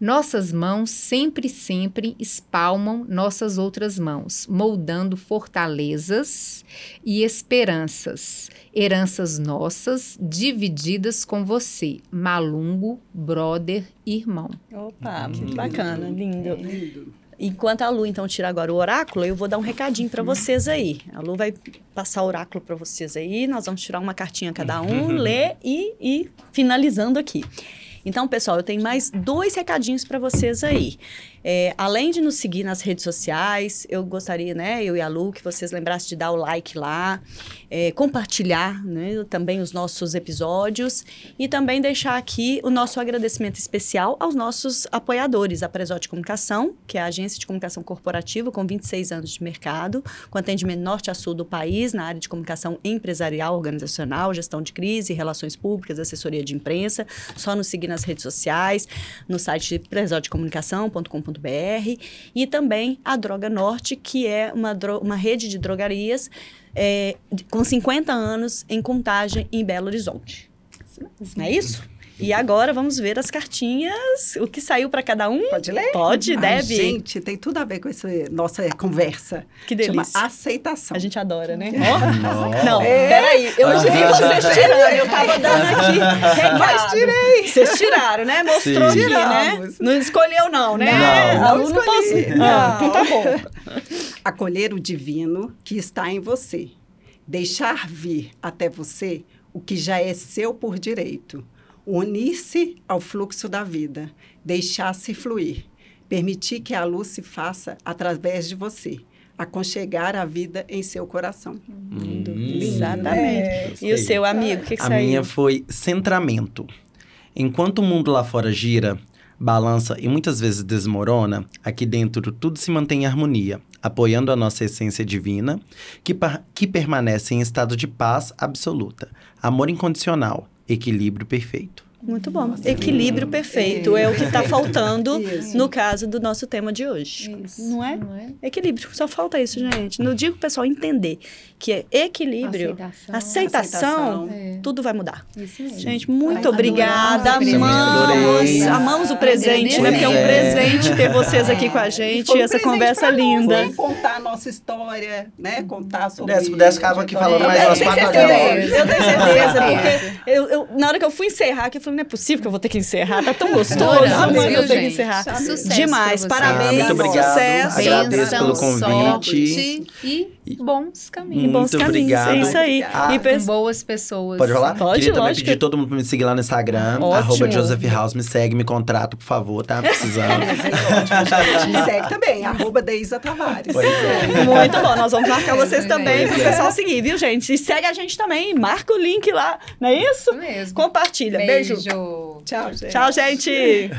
Nossas mãos sempre, sempre espalmam nossas outras mãos, moldando fortalezas e esperanças, heranças nossas divididas com você, malungo, brother, irmão. Opa, Que muito bacana, lindo. Lindo. Enquanto a Lu, então, tira agora o oráculo, eu vou dar um recadinho para vocês aí. A Lu vai passar o oráculo para vocês aí, nós vamos tirar uma cartinha cada um, [LAUGHS] ler e, e finalizando aqui. Então, pessoal, eu tenho mais dois recadinhos para vocês aí. É, além de nos seguir nas redes sociais, eu gostaria, né, eu e a Lu, que vocês lembrassem de dar o like lá, é, compartilhar né, também os nossos episódios e também deixar aqui o nosso agradecimento especial aos nossos apoiadores, a Presote Comunicação, que é a agência de comunicação corporativa com 26 anos de mercado, com atendimento norte a sul do país na área de comunicação empresarial, organizacional, gestão de crise, relações públicas, assessoria de imprensa. Só nos seguir nas redes sociais, no site presodecomunicação.com.br e também a Droga Norte, que é uma, uma rede de drogarias é, com 50 anos em contagem em Belo Horizonte. Não é isso? E agora vamos ver as cartinhas, o que saiu para cada um. Pode ler? Pode, Ai, deve. Gente, tem tudo a ver com essa nossa conversa. Que delícia. Chama aceitação. A gente adora, né? [LAUGHS] Nossa. Não, É. peraí. Eu vi vocês [LAUGHS] tirando. Eu tava dando aqui. Mas tirei. Vocês tiraram, né? Mostrou Sim. aqui, né? Não escolheu não, né? Não. Não, Não não escolhi. Ah, Não. então tá bom. [LAUGHS] Acolher o divino que está em você. Deixar vir até você o que já é seu por direito. Unir-se ao fluxo da vida. Deixar-se fluir. Permitir que a luz se faça através de você. Aconchegar a vida em seu coração. Lindo. Hum. Exatamente. E o seu amigo, o que, que A saiu? minha foi centramento. Enquanto o mundo lá fora gira, balança e muitas vezes desmorona, aqui dentro tudo se mantém em harmonia, apoiando a nossa essência divina, que, que permanece em estado de paz absoluta, amor incondicional, equilíbrio perfeito. Muito bom. Equilíbrio perfeito é o que está faltando Isso. no caso do nosso tema de hoje. Isso, Não é? Não é? Equilíbrio. Só falta isso, gente. Não digo o pessoal entender que é equilíbrio, Aceitação. aceitação, Aceitação. É. tudo vai mudar. Isso mesmo. Gente, muito Ai, obrigada. Amamos, amamos o presente, né? Porque é um é. presente ter vocês aqui com a gente. Um essa conversa nós, linda. né? Contar a nossa história, né? Contar sobre... Se pudesse, ficava aqui falando Eu mais tenho umas quatro certeza. horas. Eu tenho certeza, certeza. [LAUGHS] porque eu, eu- na hora que eu fui encerrar, que eu falei, não é possível que eu vou ter que encerrar, tá tão [LAUGHS] gostoso, mas eu viu, tenho que encerrar. Sucesso Demais, parabéns, Ah, muito obrigado. sucesso. Agradeço pelo convite. sorte e bons caminhos. E bons Muito caminhos, obrigado. é isso aí. Ah, e Com pes- boas pessoas. Pode falar? Pode, Queria também lógico. pedir todo mundo pra me seguir lá no Instagram, Ótimo. arroba Joseph House, me segue, me contrata, por favor, tá precisando. [LAUGHS] Gente, [LAUGHS] me segue também, arroba Deisa Tavares. Pois é. Muito bom, nós vamos marcar [LAUGHS] vocês também pro é. pessoal seguir, viu, gente? E segue a gente também, marca o link lá, não é isso? Isso mesmo. Compartilha. Beijo. Beijo. Tchau, gente. Tchau, gente.